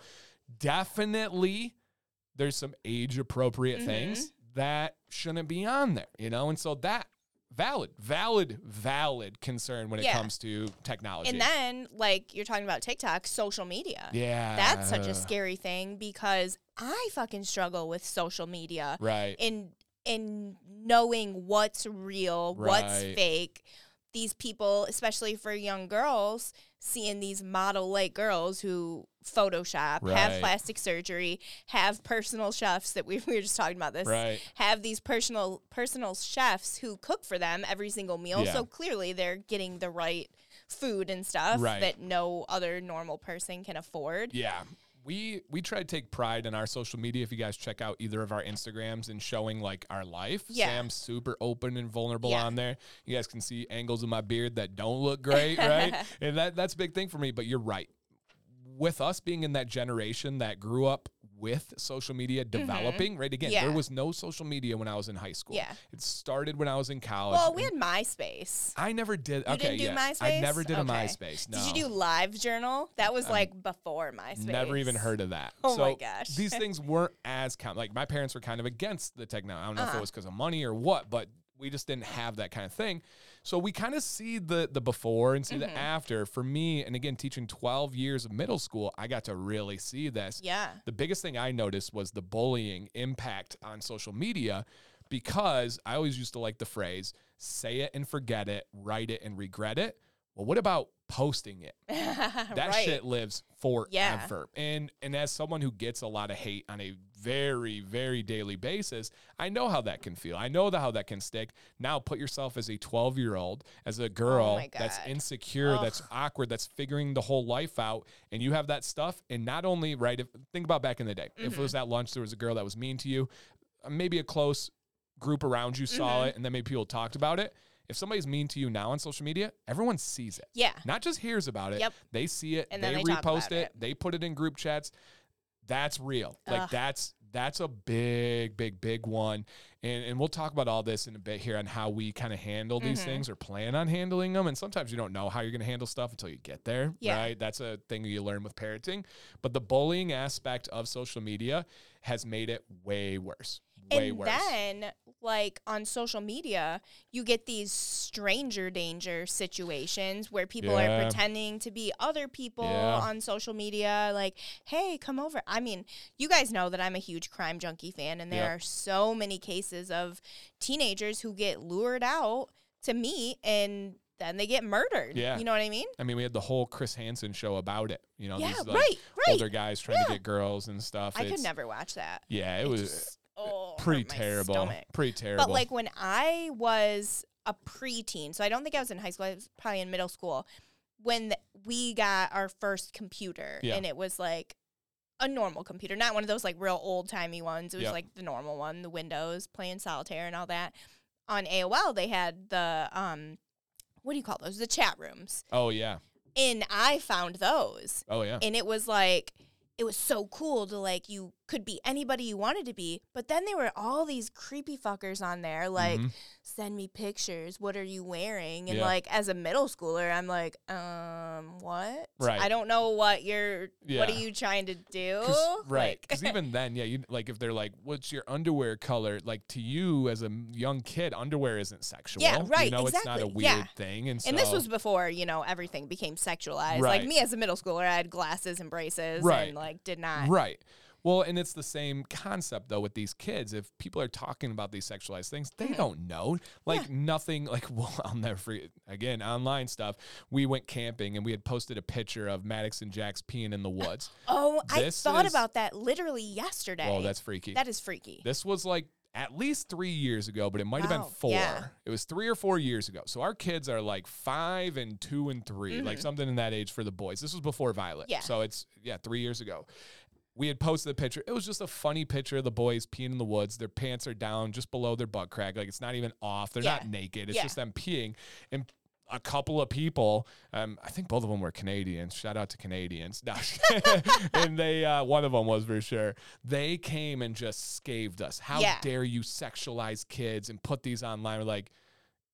A: definitely there's some age appropriate mm-hmm. things that shouldn't be on there, you know? And so that valid, valid, valid concern when
B: yeah.
A: it comes to technology.
B: And then, like you're talking about TikTok, social media.
A: Yeah.
B: That's such a scary thing because I fucking struggle with social media.
A: Right.
B: In in knowing what's real,
A: right.
B: what's fake. These people, especially for young girls, seeing these model like girls who Photoshop,
A: right.
B: have plastic surgery, have personal chefs that we, <laughs> we were just talking about this,
A: right.
B: have these personal personal chefs who cook for them every single meal.
A: Yeah.
B: So clearly they're getting the right food and stuff
A: right.
B: that no other normal person can afford.
A: Yeah we we try to take pride in our social media. If you guys check out either of our Instagrams and showing like our life, yeah. Sam's super open and vulnerable yeah. on there. You guys can see angles of my beard that don't look great, <laughs> right? and that that's a big thing for me. But you're right. With us being in that generation that grew up with social media mm-hmm. developing, mm-hmm. right? Again, yeah. there was no social media when I was in high school.
B: Yeah.
A: It started when I was in college.
B: Well, we had MySpace.
A: I never did.
B: You
A: okay,
B: yeah.
A: MySpace? I never did okay. a MySpace. No.
B: Did you do Live Journal? That was um, like before MySpace.
A: Never even heard of that.
B: Oh
A: so
B: my gosh.
A: these <laughs> things weren't as like my parents were kind of against the technology. I don't know uh-huh. if it uh-huh. was because of money or what, but we just didn't have that kind of thing. So we kind of see the the before and see mm-hmm. the after. For me, and again, teaching 12 years of middle school, I got to really see this.
B: Yeah.
A: The biggest thing I noticed was the bullying impact on social media because I always used to like the phrase say it and forget it, write it and regret it. Well, what about posting it? <laughs> that right. shit lives forever. Yeah. And and as someone who gets a lot of hate on a very very daily basis, I know how that can feel. I know the, how that can stick. Now put yourself as a 12-year-old, as a girl oh that's insecure, Ugh. that's awkward, that's figuring the whole life out and you have that stuff and not only right if think about back in the day. Mm-hmm. If it was mm-hmm. at lunch there was a girl that was mean to you, maybe a close group around you saw mm-hmm. it and then maybe people talked about it if somebody's mean to you now on social media, everyone sees it.
B: Yeah.
A: Not just hears about it.
B: Yep.
A: They see it. And they, they repost it, it, They put it in group chats. That's real. Ugh. Like that's that's a big, big, big one. And and we'll talk about all this in a bit here on how we kind of handle these mm-hmm. things or plan on handling them. And sometimes you don't know how you're going to handle stuff until you get there. Yeah. Right. That's a thing you learn with parenting. But the bullying aspect of social media has made it way worse way
B: and
A: worse.
B: then like on social media you get these stranger danger situations where people yeah. are pretending to be other people yeah. on social media like hey come over i mean you guys know that i'm a huge crime junkie fan and there yep. are so many cases of teenagers who get lured out to meet and then they get murdered. Yeah. You know what I mean?
A: I mean, we had the whole Chris Hansen show about it. You know,
B: yeah,
A: these
B: like, right, right.
A: older guys trying yeah. to get girls and stuff.
B: I it's, could never watch that.
A: Yeah, it, it was. Just, oh, pretty terrible. Stomach. Pretty terrible.
B: But like when I was a preteen, so I don't think I was in high school. I was probably in middle school when the, we got our first computer, yeah. and it was like a normal computer, not one of those like real old timey ones. It was yep. like the normal one, the Windows, playing solitaire and all that. On AOL, they had the um, what do you call those? The chat rooms.
A: Oh yeah.
B: And I found those.
A: Oh yeah.
B: And it was like it was so cool to like you could be anybody you wanted to be but then there were all these creepy fuckers on there like mm-hmm. send me pictures what are you wearing and yeah. like as a middle schooler i'm like um what
A: right
B: i don't know what you're yeah. what are you trying to do <laughs>
A: right because like, even then yeah you like if they're like what's your underwear color like to you as a young kid underwear isn't sexual
B: yeah right
A: you know
B: exactly.
A: it's not a weird
B: yeah.
A: thing and, so,
B: and this was before you know everything became sexualized right. like me as a middle schooler i had glasses and braces right. and like did not
A: right well, and it's the same concept though with these kids. If people are talking about these sexualized things, they mm-hmm. don't know. Like yeah. nothing. Like <laughs> well, I'll never forget. Again, online stuff. We went camping and we had posted a picture of Maddox and Jax peeing in the <laughs> woods.
B: Oh, this I thought is, about that literally yesterday.
A: Well, that's freaky.
B: That is freaky.
A: This was like at least three years ago, but it might have been four. Yeah. It was three or four years ago. So our kids are like five and two and 3 mm-hmm. like something in that age for the boys. This was before Violet.
B: Yeah.
A: So it's, yeah, three years ago we had posted the picture. It was just a funny picture of the boys peeing in the woods. Their pants are down just below their butt crack. Like it's not even off. They're yeah. not naked. It's yeah. just them peeing. And a couple of people, um, I think both of them were Canadians. Shout out to Canadians. No. <laughs> and they, uh, one of them was for sure. They came and just scathed us. How yeah. dare you sexualize kids and put these online? We're like,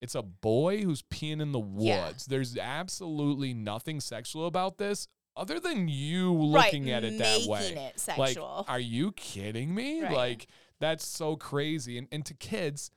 A: it's a boy who's peeing in the woods. There's absolutely nothing sexual about this other than you looking right, at it that way.
B: It sexual.
A: Like, are you kidding me? Right. Like, that's so crazy. And, and to kids,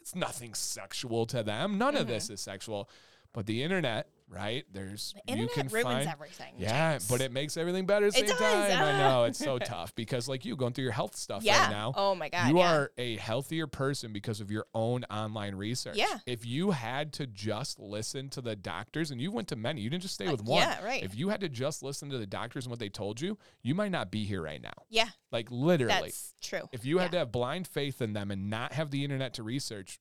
A: it's nothing sexual to them. None mm-hmm. of this is sexual. But the internet right? There's
B: the you can ruins find, everything.
A: Yeah,
B: James.
A: but it makes everything better at the same time. I know it's so uh-huh. <laughs> tough because like you going through your health stuff
B: yeah.
A: right now.
B: Oh my god.
A: You
B: yeah.
A: are a healthier person because of your own online research.
B: Yeah.
A: If you had to just listen to the doctors and you went to many, you didn't just stay uh, with one.
B: Yeah, right.
A: If you had to just listen to the doctors and what they told you, you might not be here right now.
B: Yeah.
A: Like literally.
B: That's true.
A: If you yeah. had to have blind faith in them and not have the internet to research,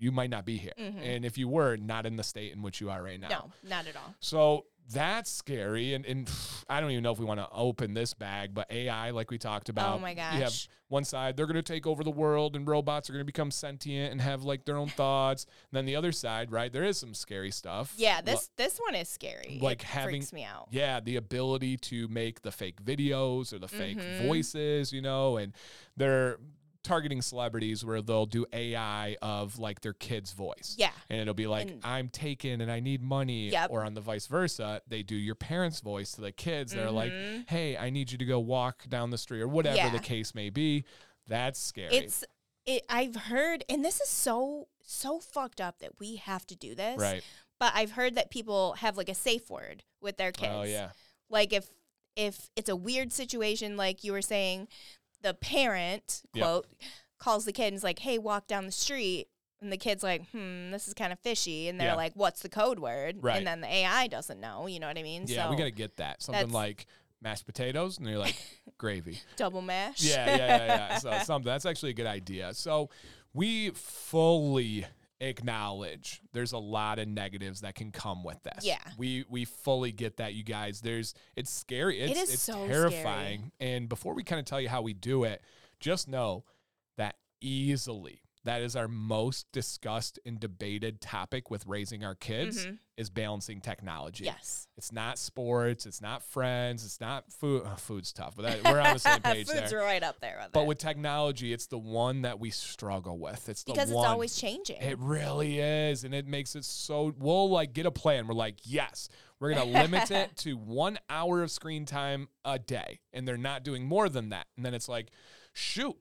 A: you might not be here. Mm-hmm. And if you were, not in the state in which you are right now.
B: No, not at all.
A: So that's scary. And, and <sighs> I don't even know if we want to open this bag, but AI, like we talked about.
B: Oh my gosh.
A: You have one side, they're going to take over the world and robots are going to become sentient and have like their own thoughts. And then the other side, right? There is some scary stuff.
B: Yeah, this this one is scary. Like it having freaks me out.
A: Yeah, the ability to make the fake videos or the fake mm-hmm. voices, you know, and they're targeting celebrities where they'll do AI of like their kid's voice.
B: Yeah.
A: And it'll be like, and I'm taken and I need money.
B: Yep.
A: Or on the vice versa, they do your parents' voice to the kids. They're mm-hmm. like, hey, I need you to go walk down the street or whatever yeah. the case may be. That's scary.
B: It's it I've heard and this is so so fucked up that we have to do this.
A: Right.
B: But I've heard that people have like a safe word with their kids.
A: Oh yeah.
B: Like if if it's a weird situation like you were saying the parent quote yep. calls the kid and is like, "Hey, walk down the street." And the kid's like, hmm, this is kind of fishy. And they're yeah. like, what's the code word?
A: Right.
B: And then the AI doesn't know. You know what I mean?
A: Yeah, so we got to get that. Something like mashed potatoes. And they're like, <laughs> gravy.
B: Double mash.
A: Yeah, yeah, yeah, yeah. so something. That's actually a good idea. So we fully acknowledge there's a lot of negatives that can come with this.
B: Yeah.
A: We we fully get that you guys. There's it's scary. It's
B: it is
A: it's
B: so
A: terrifying.
B: Scary.
A: And before we kind of tell you how we do it, just know that easily that is our most discussed and debated topic with raising our kids mm-hmm. is balancing technology.
B: Yes.
A: It's not sports, it's not friends, it's not food. Oh, food's tough, but that, we're on the same <laughs> page
B: Food's
A: there.
B: right up there with
A: But with technology, it's the one that we struggle with. It's the
B: because
A: one,
B: it's always changing.
A: It really is, and it makes it so. We'll like get a plan. We're like, yes, we're gonna <laughs> limit it to one hour of screen time a day, and they're not doing more than that. And then it's like, shoot,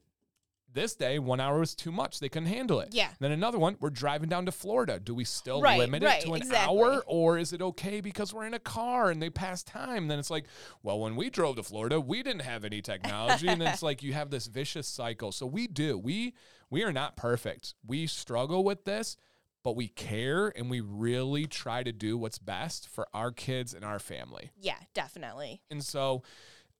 A: this day, one hour was too much. They couldn't handle it.
B: Yeah.
A: Then another one, we're driving down to Florida. Do we still
B: right,
A: limit
B: right,
A: it to an
B: exactly.
A: hour or is it okay because we're in a car and they pass time? Then it's like, well, when we drove to Florida, we didn't have any technology. and then it's <laughs> like you have this vicious cycle. So we do. We we are not perfect. We struggle with this, but we care and we really try to do what's best for our kids and our family.
B: Yeah, definitely.
A: And so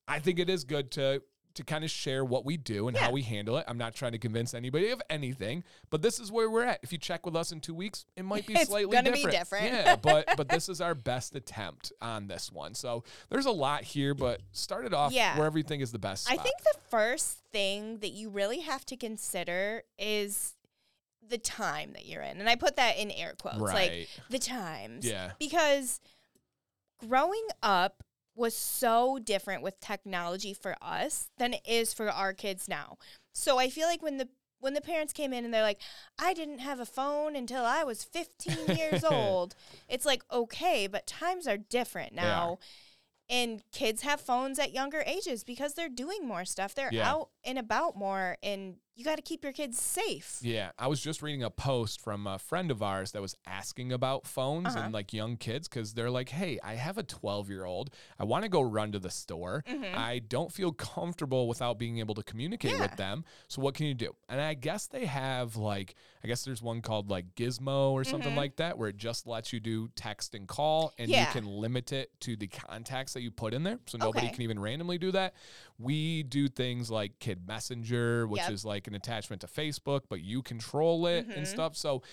A: I think it is good to to kind of share what we do and yeah. how we handle it. I'm not trying to convince anybody of anything, but this is where we're at. If you check with us in two weeks, it might be <laughs>
B: it's
A: slightly
B: gonna
A: different.
B: Be different.
A: yeah, but but this is our best attempt on this one. So there's a lot here, but start it off yeah. where everything is the best. Spot.
B: I think the first thing that you really have to consider is the time that you're in. And I put that in air quotes. Right. Like the times.
A: Yeah.
B: Because growing up was so different with technology for us than it is for our kids now. So I feel like when the when the parents came in and they're like, I didn't have a phone until I was 15 <laughs> years old. It's like, okay, but times are different now. And kids have phones at younger ages because they're doing more stuff. They're yeah. out and about more and you got to keep your kids safe.
A: Yeah, I was just reading a post from a friend of ours that was asking about phones uh-huh. and like young kids because they're like, "Hey, I have a 12 year old. I want to go run to the store. Mm-hmm. I don't feel comfortable without being able to communicate yeah. with them. So what can you do?" And I guess they have like, I guess there's one called like Gizmo or something mm-hmm. like that where it just lets you do text and call, and yeah. you can limit it to the contacts that you put in there, so nobody okay. can even randomly do that. We do things like Kid Messenger, which yep. is like an attachment to Facebook, but you control it mm-hmm. and stuff. So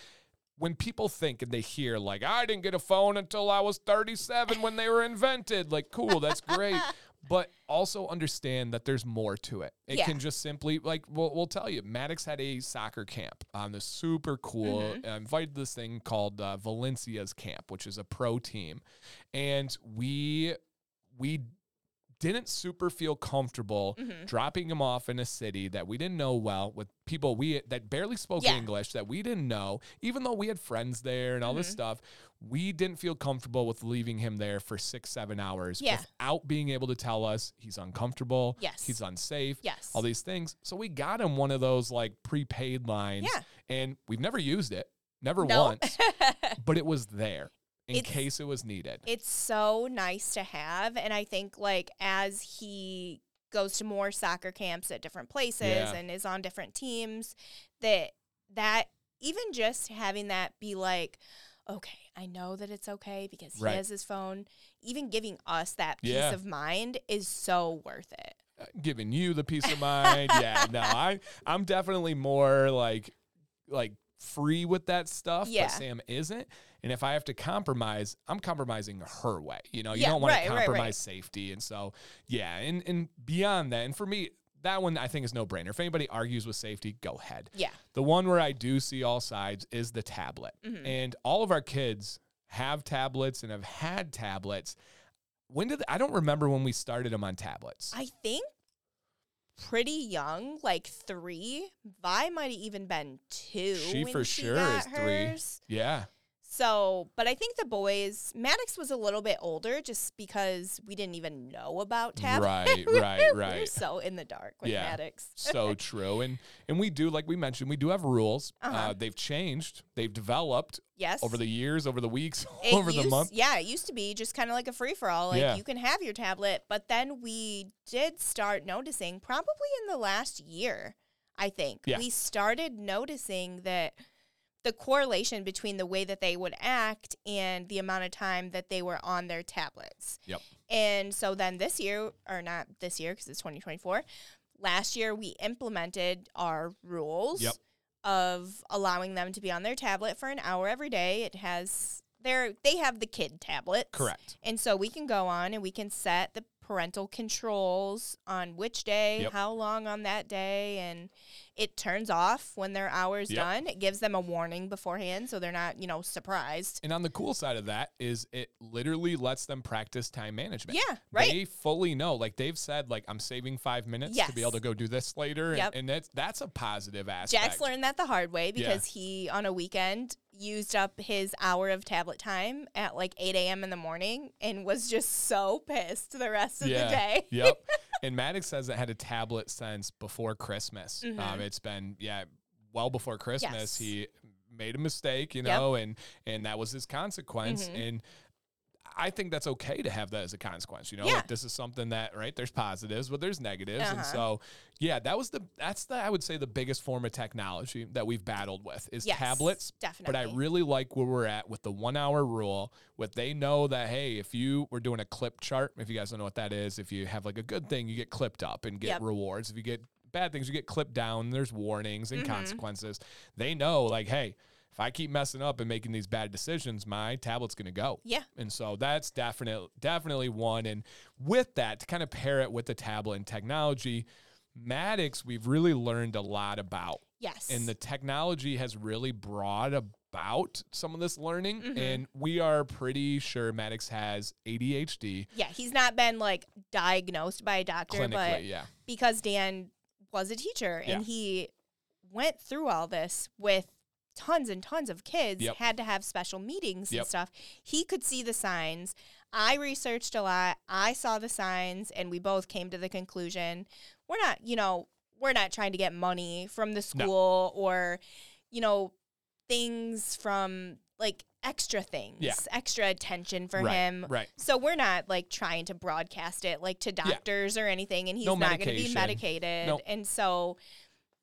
A: when people think and they hear like I didn't get a phone until I was 37 when they were invented, like cool, that's great. <laughs> but also understand that there's more to it. It yeah. can just simply like we'll, we'll tell you. Maddox had a soccer camp on this super cool. Mm-hmm. Uh, invited this thing called uh, Valencia's camp, which is a pro team, and we we didn't super feel comfortable mm-hmm. dropping him off in a city that we didn't know well with people we that barely spoke yeah. English that we didn't know even though we had friends there and all mm-hmm. this stuff we didn't feel comfortable with leaving him there for 6 7 hours
B: yeah.
A: without being able to tell us he's uncomfortable
B: yes
A: he's unsafe
B: yes
A: all these things so we got him one of those like prepaid lines
B: yeah.
A: and we've never used it never once <laughs> but it was there in it's, case it was needed.
B: It's so nice to have. And I think, like, as he goes to more soccer camps at different places yeah. and is on different teams, that, that, even just having that be like, okay, I know that it's okay because he right. has his phone, even giving us that peace yeah. of mind is so worth it.
A: Uh, giving you the peace of mind. yeah, no, I I'm definitely more like like free with that stuff, yeah. but Sam isn't. And if I have to compromise, I'm compromising her way. You know, you yeah, don't want right, to compromise right, right. safety. And so, yeah, and, and beyond that, and for me, that one I think is no brainer. If anybody argues with safety, go ahead.
B: Yeah.
A: The one where I do see all sides is the tablet. Mm-hmm. And all of our kids have tablets and have had tablets. When did I don't remember when we started them on tablets.
B: I think pretty young, like three. Vi might have even been two.
A: She for she sure is hers. three. Yeah.
B: So, but I think the boys, Maddox was a little bit older just because we didn't even know about tab.
A: Right, <laughs> right, right.
B: We're so in the dark with yeah, Maddox.
A: so <laughs> true. And and we do, like we mentioned, we do have rules. Uh-huh. Uh, they've changed, they've developed.
B: Yes.
A: Over the years, over the weeks, <laughs> it over
B: used,
A: the month.
B: Yeah, it used to be just kind of like a free for all. Like yeah. you can have your tablet, but then we did start noticing, probably in the last year, I think, yeah. we started noticing that the correlation between the way that they would act and the amount of time that they were on their tablets.
A: Yep.
B: And so then this year, or not this year because it's 2024, last year we implemented our rules yep. of allowing them to be on their tablet for an hour every day. It has their they have the kid tablets.
A: Correct.
B: And so we can go on and we can set the parental controls on which day, yep. how long on that day, and it turns off when their hour's yep. done. It gives them a warning beforehand so they're not, you know, surprised.
A: And on the cool side of that is it literally lets them practice time management.
B: Yeah, right.
A: They fully know. Like they've said, like I'm saving five minutes yes. to be able to go do this later. Yep. And, and that's that's a positive aspect.
B: Jax learned that the hard way because yeah. he on a weekend used up his hour of tablet time at like 8 a.m. in the morning and was just so pissed the rest of yeah. the day. <laughs>
A: yep. And Maddox says it had a tablet since before Christmas. Mm-hmm. Um, it's been yeah, well before Christmas. Yes. He made a mistake, you know, yep. and and that was his consequence. Mm-hmm. And I think that's okay to have that as a consequence. You know, yeah. like this is something that right. There's positives, but there's negatives, uh-huh. and so yeah, that was the that's the I would say the biggest form of technology that we've battled with is yes, tablets.
B: Definitely,
A: but I really like where we're at with the one hour rule. With they know that hey, if you were doing a clip chart, if you guys don't know what that is, if you have like a good thing, you get clipped up and get yep. rewards. If you get bad things, you get clipped down. There's warnings and mm-hmm. consequences. They know like hey if I keep messing up and making these bad decisions, my tablet's going to go.
B: Yeah.
A: And so that's definitely definitely one. And with that, to kind of pair it with the tablet and technology, Maddox, we've really learned a lot about.
B: Yes.
A: And the technology has really brought about some of this learning. Mm-hmm. And we are pretty sure Maddox has ADHD.
B: Yeah. He's not been like diagnosed by a doctor, but yeah. because Dan was a teacher and yeah. he went through all this with tons and tons of kids yep. had to have special meetings yep. and stuff. He could see the signs. I researched a lot. I saw the signs and we both came to the conclusion we're not, you know, we're not trying to get money from the school no. or you know things from like extra things, yeah. extra attention for
A: right,
B: him.
A: Right.
B: So we're not like trying to broadcast it like to doctors yeah. or anything, and he's no not going to be medicated. Nope. And so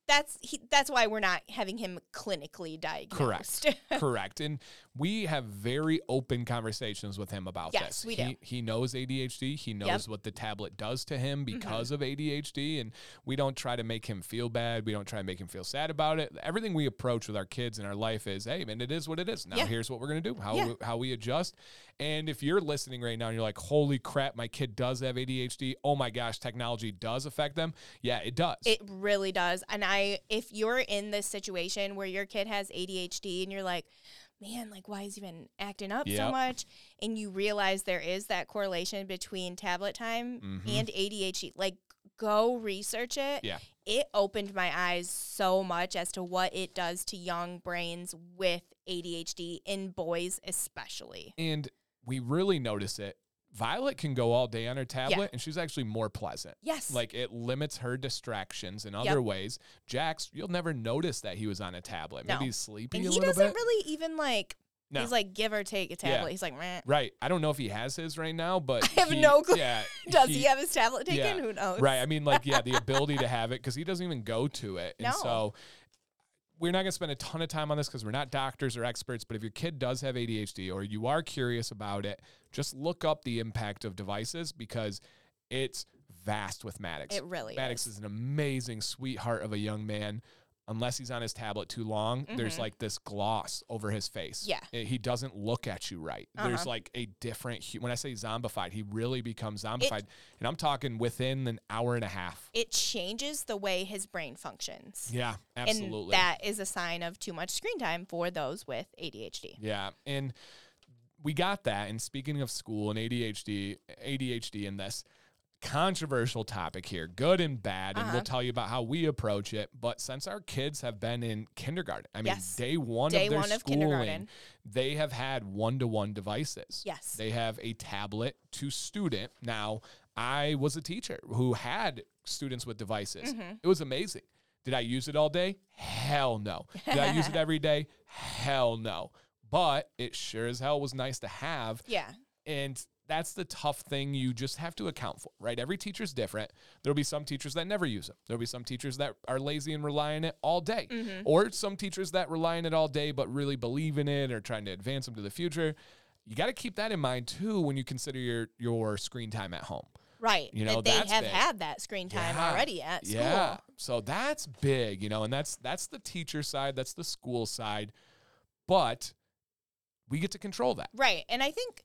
B: that's he, that's why we're not having him clinically diagnosed.
A: Correct. <laughs> Correct. And we have very open conversations with him about
B: yes,
A: this.
B: We
A: he, do. he knows ADHD. He knows yep. what the tablet does to him mm-hmm. because mm-hmm. of ADHD. And we don't try to make him feel bad. We don't try to make him feel sad about it. Everything we approach with our kids in our life is, hey, man, it is what it is. Now yeah. here's what we're gonna do. How yeah. we, how we adjust. And if you're listening right now and you're like, holy crap, my kid does have ADHD. Oh my gosh, technology does affect them. Yeah, it does.
B: It really does. And I if you're in this situation where your kid has ADHD and you're like, man, like why is he even acting up yep. so much? And you realize there is that correlation between tablet time mm-hmm. and ADHD. Like go research it.
A: Yeah.
B: It opened my eyes so much as to what it does to young brains with ADHD in boys especially.
A: And we really notice it Violet can go all day on her tablet yeah. and she's actually more pleasant.
B: Yes.
A: Like it limits her distractions in other yep. ways. Jax, you'll never notice that he was on a tablet. Maybe no. he's sleeping
B: and
A: he
B: doesn't
A: bit.
B: really even like no. He's like give or take a tablet. Yeah. He's like, Meh.
A: right. I don't know if he has his right now, but <laughs>
B: I have
A: he,
B: no clue. Yeah, <laughs> Does he, he, have his tablet taken? Yeah. Who knows?
A: Right. I mean, like, yeah, the <laughs> ability to have it because he doesn't even go to it, and
B: no.
A: so we're not going to spend a ton of time on this because we're not doctors or experts, but if your kid does have ADHD or you are curious about it, just look up the impact of devices because it's vast with Maddox.
B: It really
A: Maddox
B: is.
A: is an amazing sweetheart of a young man. Unless he's on his tablet too long, mm-hmm. there's like this gloss over his face.
B: Yeah.
A: He doesn't look at you right. Uh-huh. There's like a different, when I say zombified, he really becomes zombified. It, and I'm talking within an hour and a half.
B: It changes the way his brain functions.
A: Yeah, absolutely.
B: And that is a sign of too much screen time for those with ADHD.
A: Yeah. And we got that. And speaking of school and ADHD, ADHD in this, controversial topic here, good and bad, and uh-huh. we'll tell you about how we approach it. But since our kids have been in kindergarten, I mean, yes. day one day of their one schooling, they have had one to one devices.
B: Yes.
A: They have a tablet to student. Now, I was a teacher who had students with devices. Mm-hmm. It was amazing. Did I use it all day? Hell no. Did I use it <laughs> every day? Hell no. But it sure as hell was nice to have.
B: Yeah.
A: And that's the tough thing you just have to account for, right? Every teacher's different. There'll be some teachers that never use them. There'll be some teachers that are lazy and rely on it all day, mm-hmm. or some teachers that rely on it all day but really believe in it or trying to advance them to the future. You got to keep that in mind too when you consider your your screen time at home.
B: Right. You know, they have big. had that screen time yeah. already at school. Yeah.
A: So that's big, you know, and that's that's the teacher side, that's the school side. But we get to control that.
B: Right. And I think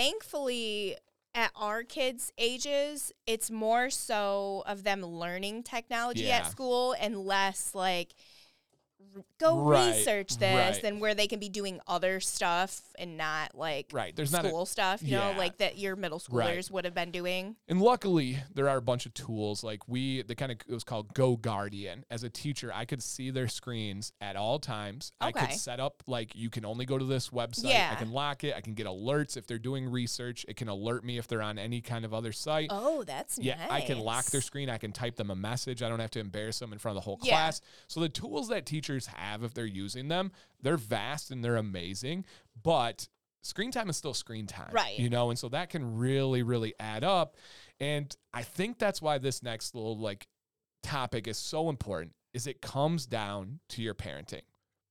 B: thankfully at our kids' ages, it's more so of them learning technology yeah. at school and less like go right, research this right. and where they can be doing other stuff and not like
A: right. There's
B: school
A: not
B: a, stuff, you yeah. know, like that your middle schoolers right. would have been doing.
A: And luckily, there are a bunch of tools like we the kind of it was called Go Guardian. As a teacher, I could see their screens at all times. Okay. I could set up like you can only go to this website. Yeah. I can lock it. I can get alerts if they're doing research. It can alert me if they're on any kind of other site.
B: Oh, that's
A: yeah.
B: Nice.
A: I can lock their screen. I can type them a message. I don't have to embarrass them in front of the whole yeah. class. So the tools that teachers have if they're using them, they're vast and they're amazing, but screen time is still screen time.
B: Right.
A: You know, and so that can really, really add up. And I think that's why this next little like topic is so important is it comes down to your parenting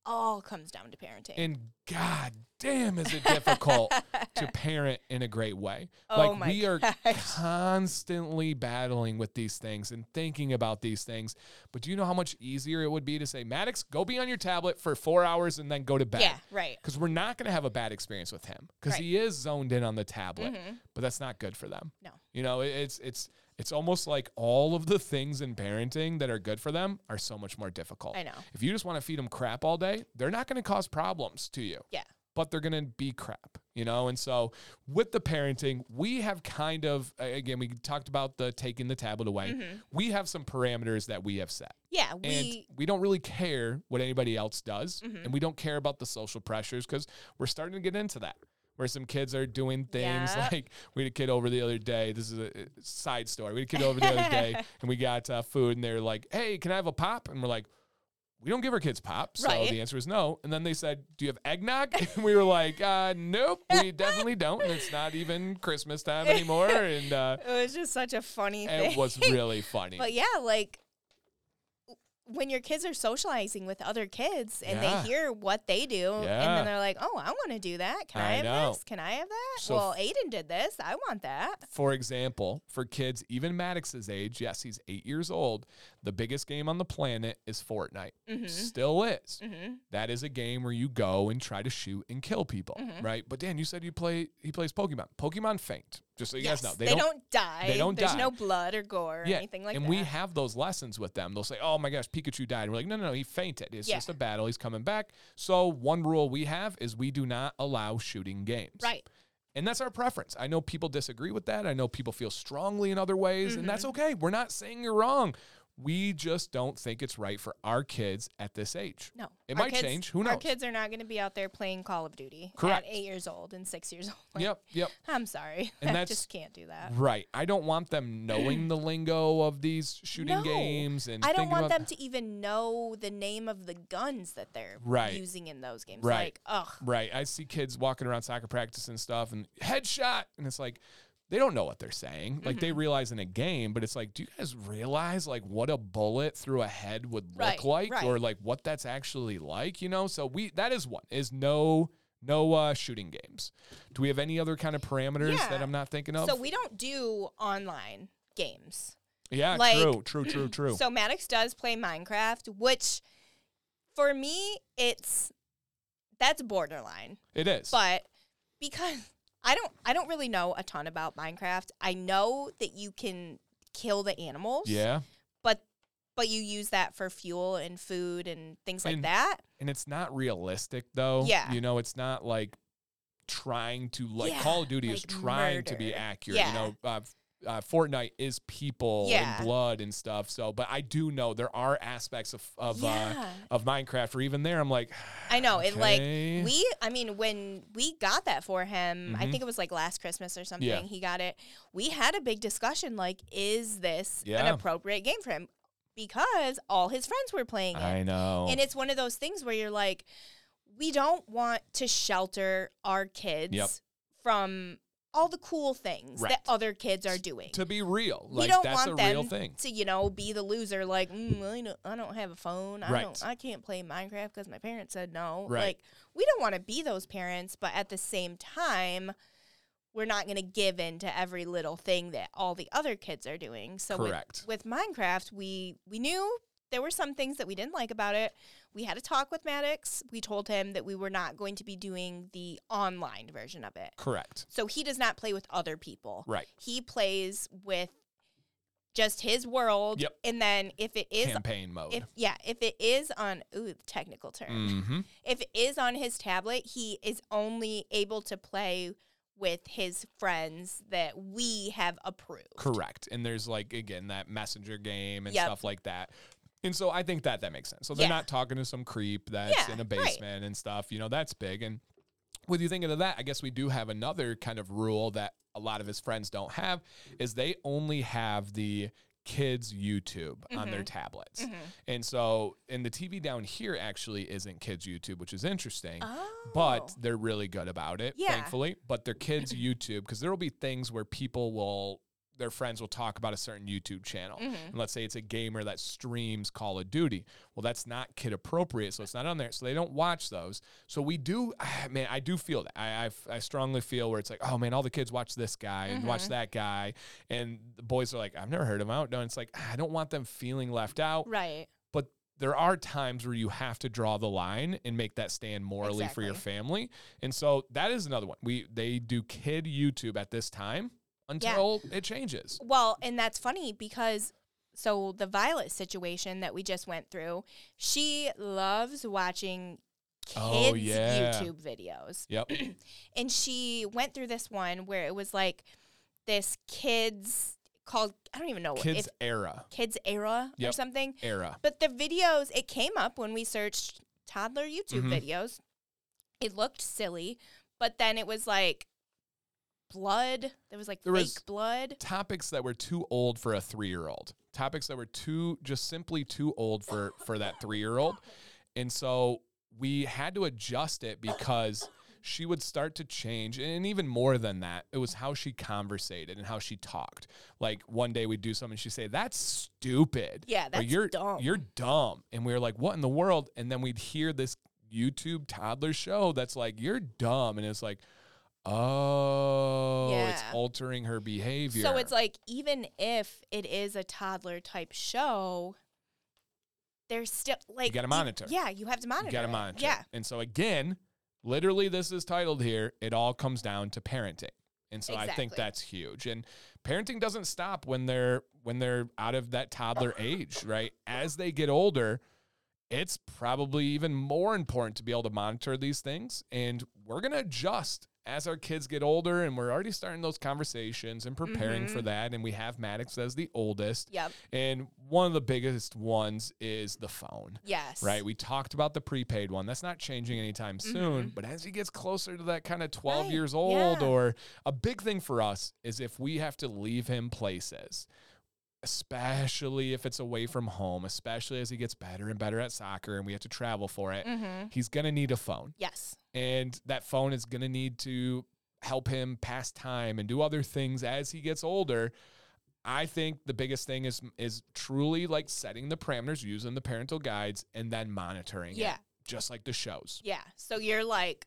B: all comes down to parenting.
A: And god damn is it difficult <laughs> to parent in a great way. Oh like we gosh. are constantly battling with these things and thinking about these things. But do you know how much easier it would be to say, Maddox, go be on your tablet for four hours and then go to bed?
B: Yeah, right.
A: Because we're not going to have a bad experience with him because right. he is zoned in on the tablet. Mm-hmm. But that's not good for them.
B: No.
A: You know, it's it's it's almost like all of the things in parenting that are good for them are so much more difficult.
B: I know.
A: If you just want to feed them crap all day, they're not going to cause problems to you.
B: Yeah.
A: But they're going to be crap, you know? And so with the parenting, we have kind of, again, we talked about the taking the tablet away. Mm-hmm. We have some parameters that we have set.
B: Yeah. We,
A: and we don't really care what anybody else does. Mm-hmm. And we don't care about the social pressures because we're starting to get into that where some kids are doing things yeah. like we had a kid over the other day. This is a side story. We had a kid over the other day <laughs> and we got uh, food and they're like, hey, can I have a pop? And we're like, we don't give our kids pop. So right. the answer is no. And then they said, do you have eggnog? <laughs> And we were like, uh, nope, we <laughs> definitely don't. And it's not even Christmas time anymore. And uh,
B: it was just such a funny thing.
A: It was really funny.
B: But yeah, like when your kids are socializing with other kids and yeah. they hear what they do yeah. and then they're like, "Oh, I want to do that. Can I, I have know. this? Can I have that?" So well, Aiden did this. I want that.
A: For example, for kids even Maddox's age, yes, he's 8 years old, the biggest game on the planet is Fortnite. Mm-hmm. Still is. Mm-hmm. That is a game where you go and try to shoot and kill people, mm-hmm. right? But Dan, you said you play he plays Pokemon. Pokemon faint. Just so you yes, guys know,
B: they, they don't, don't, die. They don't There's die. no blood or gore or yeah. anything like
A: and
B: that.
A: And we have those lessons with them. They'll say, "Oh my gosh, Pikachu died." And we're like, "No, no, no, he fainted. It's yeah. just a battle. He's coming back." So one rule we have is we do not allow shooting games.
B: Right.
A: And that's our preference. I know people disagree with that. I know people feel strongly in other ways, mm-hmm. and that's mm-hmm. okay. We're not saying you're wrong. We just don't think it's right for our kids at this age.
B: No.
A: It might
B: kids,
A: change. Who knows?
B: Our kids are not going to be out there playing Call of Duty Correct. at eight years old and six years old.
A: Like, yep, yep.
B: I'm sorry. And <laughs> I just can't do that.
A: Right. I don't want them knowing the lingo of these shooting no, games. and
B: I don't want them to even know the name of the guns that they're right. using in those games. Right. Like, ugh.
A: Right. I see kids walking around soccer practice and stuff and headshot. And it's like, they don't know what they're saying. Like mm-hmm. they realize in a game, but it's like, do you guys realize like what a bullet through a head would right, look like, right. or like what that's actually like? You know, so we that is one is no no uh, shooting games. Do we have any other kind of parameters yeah. that I'm not thinking of?
B: So we don't do online games.
A: Yeah, like, true, true, true, <clears throat> true.
B: So Maddox does play Minecraft, which for me, it's that's borderline.
A: It is.
B: But because I don't I don't really know a ton about Minecraft. I know that you can kill the animals.
A: Yeah.
B: But but you use that for fuel and food and things like that.
A: And it's not realistic though.
B: Yeah.
A: You know, it's not like trying to like yeah, Call of Duty like is trying murder. to be accurate. Yeah. You know, uh, uh, Fortnite is people yeah. and blood and stuff. So, but I do know there are aspects of of uh, yeah. uh, of Minecraft where even there, I'm like,
B: I know okay. it. Like we, I mean, when we got that for him, mm-hmm. I think it was like last Christmas or something. Yeah. He got it. We had a big discussion. Like, is this an appropriate game for him? Because all his friends were playing it.
A: I know,
B: and it's one of those things where you're like, we don't want to shelter our kids yep. from all the cool things right. that other kids are doing.
A: To be real, like we don't want them.
B: To you know, be the loser. Like, mm, I, don't, I don't have a phone. I right. don't. I can't play Minecraft because my parents said no. Right. Like, we don't want to be those parents, but at the same time, we're not going to give in to every little thing that all the other kids are doing. So
A: Correct.
B: With, with Minecraft, we we knew there were some things that we didn't like about it. We had a talk with Maddox. We told him that we were not going to be doing the online version of it.
A: Correct.
B: So he does not play with other people.
A: Right.
B: He plays with just his world.
A: Yep.
B: And then if it is
A: campaign mode.
B: If yeah, if it is on ooh, technical term.
A: Mm-hmm.
B: If it is on his tablet, he is only able to play with his friends that we have approved.
A: Correct. And there's like again that messenger game and yep. stuff like that. And so I think that that makes sense. So they're yeah. not talking to some creep that's yeah, in a basement right. and stuff. You know, that's big. And with you thinking of that, I guess we do have another kind of rule that a lot of his friends don't have is they only have the kids YouTube mm-hmm. on their mm-hmm. tablets. Mm-hmm. And so and the TV down here actually isn't kids YouTube, which is interesting.
B: Oh.
A: But they're really good about it, yeah. thankfully. But they're kids <laughs> YouTube because there will be things where people will their friends will talk about a certain YouTube channel. Mm-hmm. And let's say it's a gamer that streams Call of Duty. Well, that's not kid appropriate, so it's not on there. So they don't watch those. So we do, <sighs> man, I do feel that. I, I, I strongly feel where it's like, oh man, all the kids watch this guy and mm-hmm. watch that guy. And the boys are like, I've never heard of him. I don't It's like, I don't want them feeling left out.
B: Right.
A: But there are times where you have to draw the line and make that stand morally exactly. for your family. And so that is another one. We they do kid YouTube at this time until yeah. it changes.
B: Well, and that's funny because so the Violet situation that we just went through, she loves watching oh, kids' oh, yeah. YouTube videos.
A: Yep. <clears throat>
B: and she went through this one where it was like this kids called I don't even know what
A: kids if, era.
B: Kids era yep. or something.
A: Era.
B: But the videos it came up when we searched toddler YouTube mm-hmm. videos. It looked silly, but then it was like blood. There was like there fake was blood.
A: Topics that were too old for a three year old. Topics that were too just simply too old for for that three year old. And so we had to adjust it because she would start to change and even more than that it was how she conversated and how she talked like one day we'd do something she'd say that's stupid
B: yeah that's
A: you're
B: dumb
A: you're dumb and we were like what in the world and then we'd hear this youtube toddler show that's like you're dumb and it's like Oh, yeah. it's altering her behavior.
B: So it's like even if it is a toddler type show, there's still like
A: you got to monitor.
B: yeah, you have to monitor. You
A: got to monitor.
B: Yeah.
A: And so again, literally, this is titled here. It all comes down to parenting, and so exactly. I think that's huge. And parenting doesn't stop when they're when they're out of that toddler age, right? As they get older, it's probably even more important to be able to monitor these things, and we're gonna adjust as our kids get older and we're already starting those conversations and preparing mm-hmm. for that and we have Maddox as the oldest.
B: Yep.
A: And one of the biggest ones is the phone.
B: Yes.
A: Right? We talked about the prepaid one. That's not changing anytime mm-hmm. soon, but as he gets closer to that kind of 12 right. years old
B: yeah.
A: or a big thing for us is if we have to leave him places especially if it's away from home, especially as he gets better and better at soccer and we have to travel for it,
B: mm-hmm.
A: he's going to need a phone.
B: Yes.
A: And that phone is going to need to help him pass time and do other things as he gets older. I think the biggest thing is is truly like setting the parameters, using the parental guides, and then monitoring
B: yeah.
A: it, just like the shows.
B: Yeah. So you're like,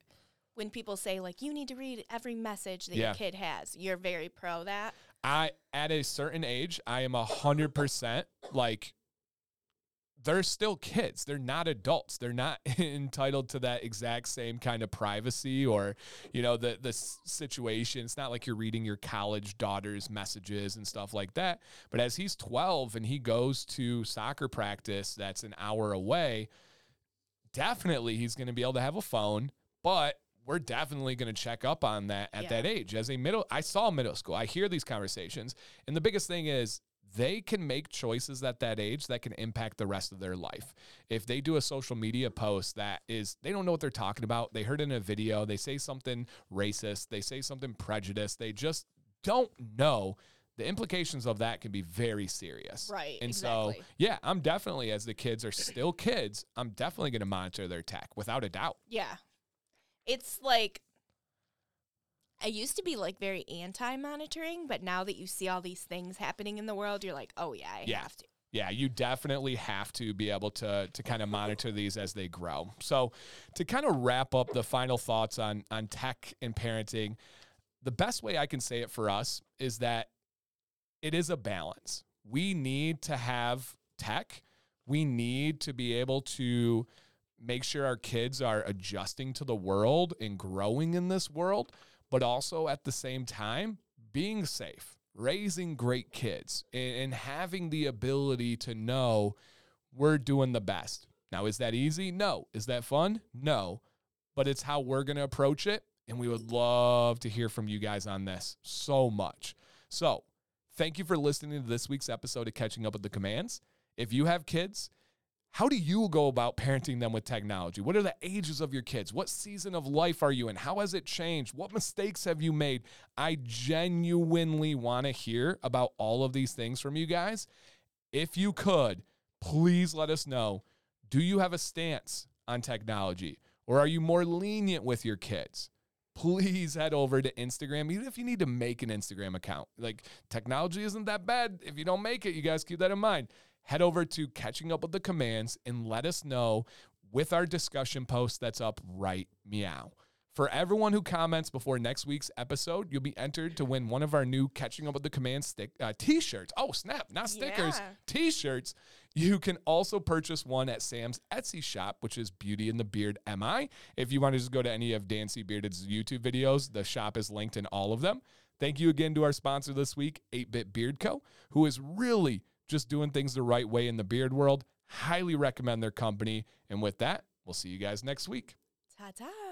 B: when people say like you need to read every message that yeah. your kid has, you're very pro that.
A: I at a certain age, I am a hundred percent like they're still kids. They're not adults. They're not <laughs> entitled to that exact same kind of privacy or, you know, the the situation. It's not like you're reading your college daughter's messages and stuff like that. But as he's 12 and he goes to soccer practice that's an hour away, definitely he's going to be able to have a phone, but we're definitely going to check up on that at yeah. that age. As a middle, I saw middle school. I hear these conversations, and the biggest thing is they can make choices at that age that can impact the rest of their life. If they do a social media post that is, they don't know what they're talking about, they heard in a video, they say something racist, they say something prejudiced, they just don't know. The implications of that can be very serious.
B: Right.
A: And
B: exactly.
A: so, yeah, I'm definitely, as the kids are still kids, I'm definitely going to monitor their tech without a doubt.
B: Yeah. It's like I used to be like very anti monitoring, but now that you see all these things happening in the world, you're like, oh yeah, I yeah. have to.
A: Yeah, you definitely have to be able to to kind of monitor these as they grow. So, to kind of wrap up the final thoughts on on tech and parenting, the best way I can say it for us is that it is a balance. We need to have tech. We need to be able to make sure our kids are adjusting to the world and growing in this world but also at the same time, being safe, raising great kids, and, having the ability to know we're doing the best. Now, is that easy? No. Is that fun? No. But it's how we're going to approach it. And we would love to hear from you guys on this so much. So, thank you for listening to this week's episode of Catching Up with the Commands. If you have kids, how do you go about parenting them with technology? What are the ages of your kids? What season of life are you in? How has it changed? What mistakes have you made? I genuinely want to hear about all of these things from you guys. If you could, please let us know. Do you have a stance on technology or are you more lenient with your kids? Please head over to Instagram, even if you need to make an Instagram account. Like, technology isn't that bad. If you don't make it, you guys keep that in mind head over to Catching Up with the Commands and let us know with our discussion post that's up right meow. For everyone who comments before next week's episode, you'll be entered to win one of our new Catching Up with the Commands stick uh, t-shirts. Oh, snap, not stickers, yeah. t-shirts. You can also purchase one at Sam's Etsy shop, which is Beauty in the Beard MI. If you want to just go to any of Dancy Bearded's YouTube videos, the shop is linked in all of them. Thank you again to our sponsor this week, 8-Bit Beard Co., who is really just doing things the right way in the beard world. Highly recommend their company. And with that, we'll see you guys next week.
B: Ta ta.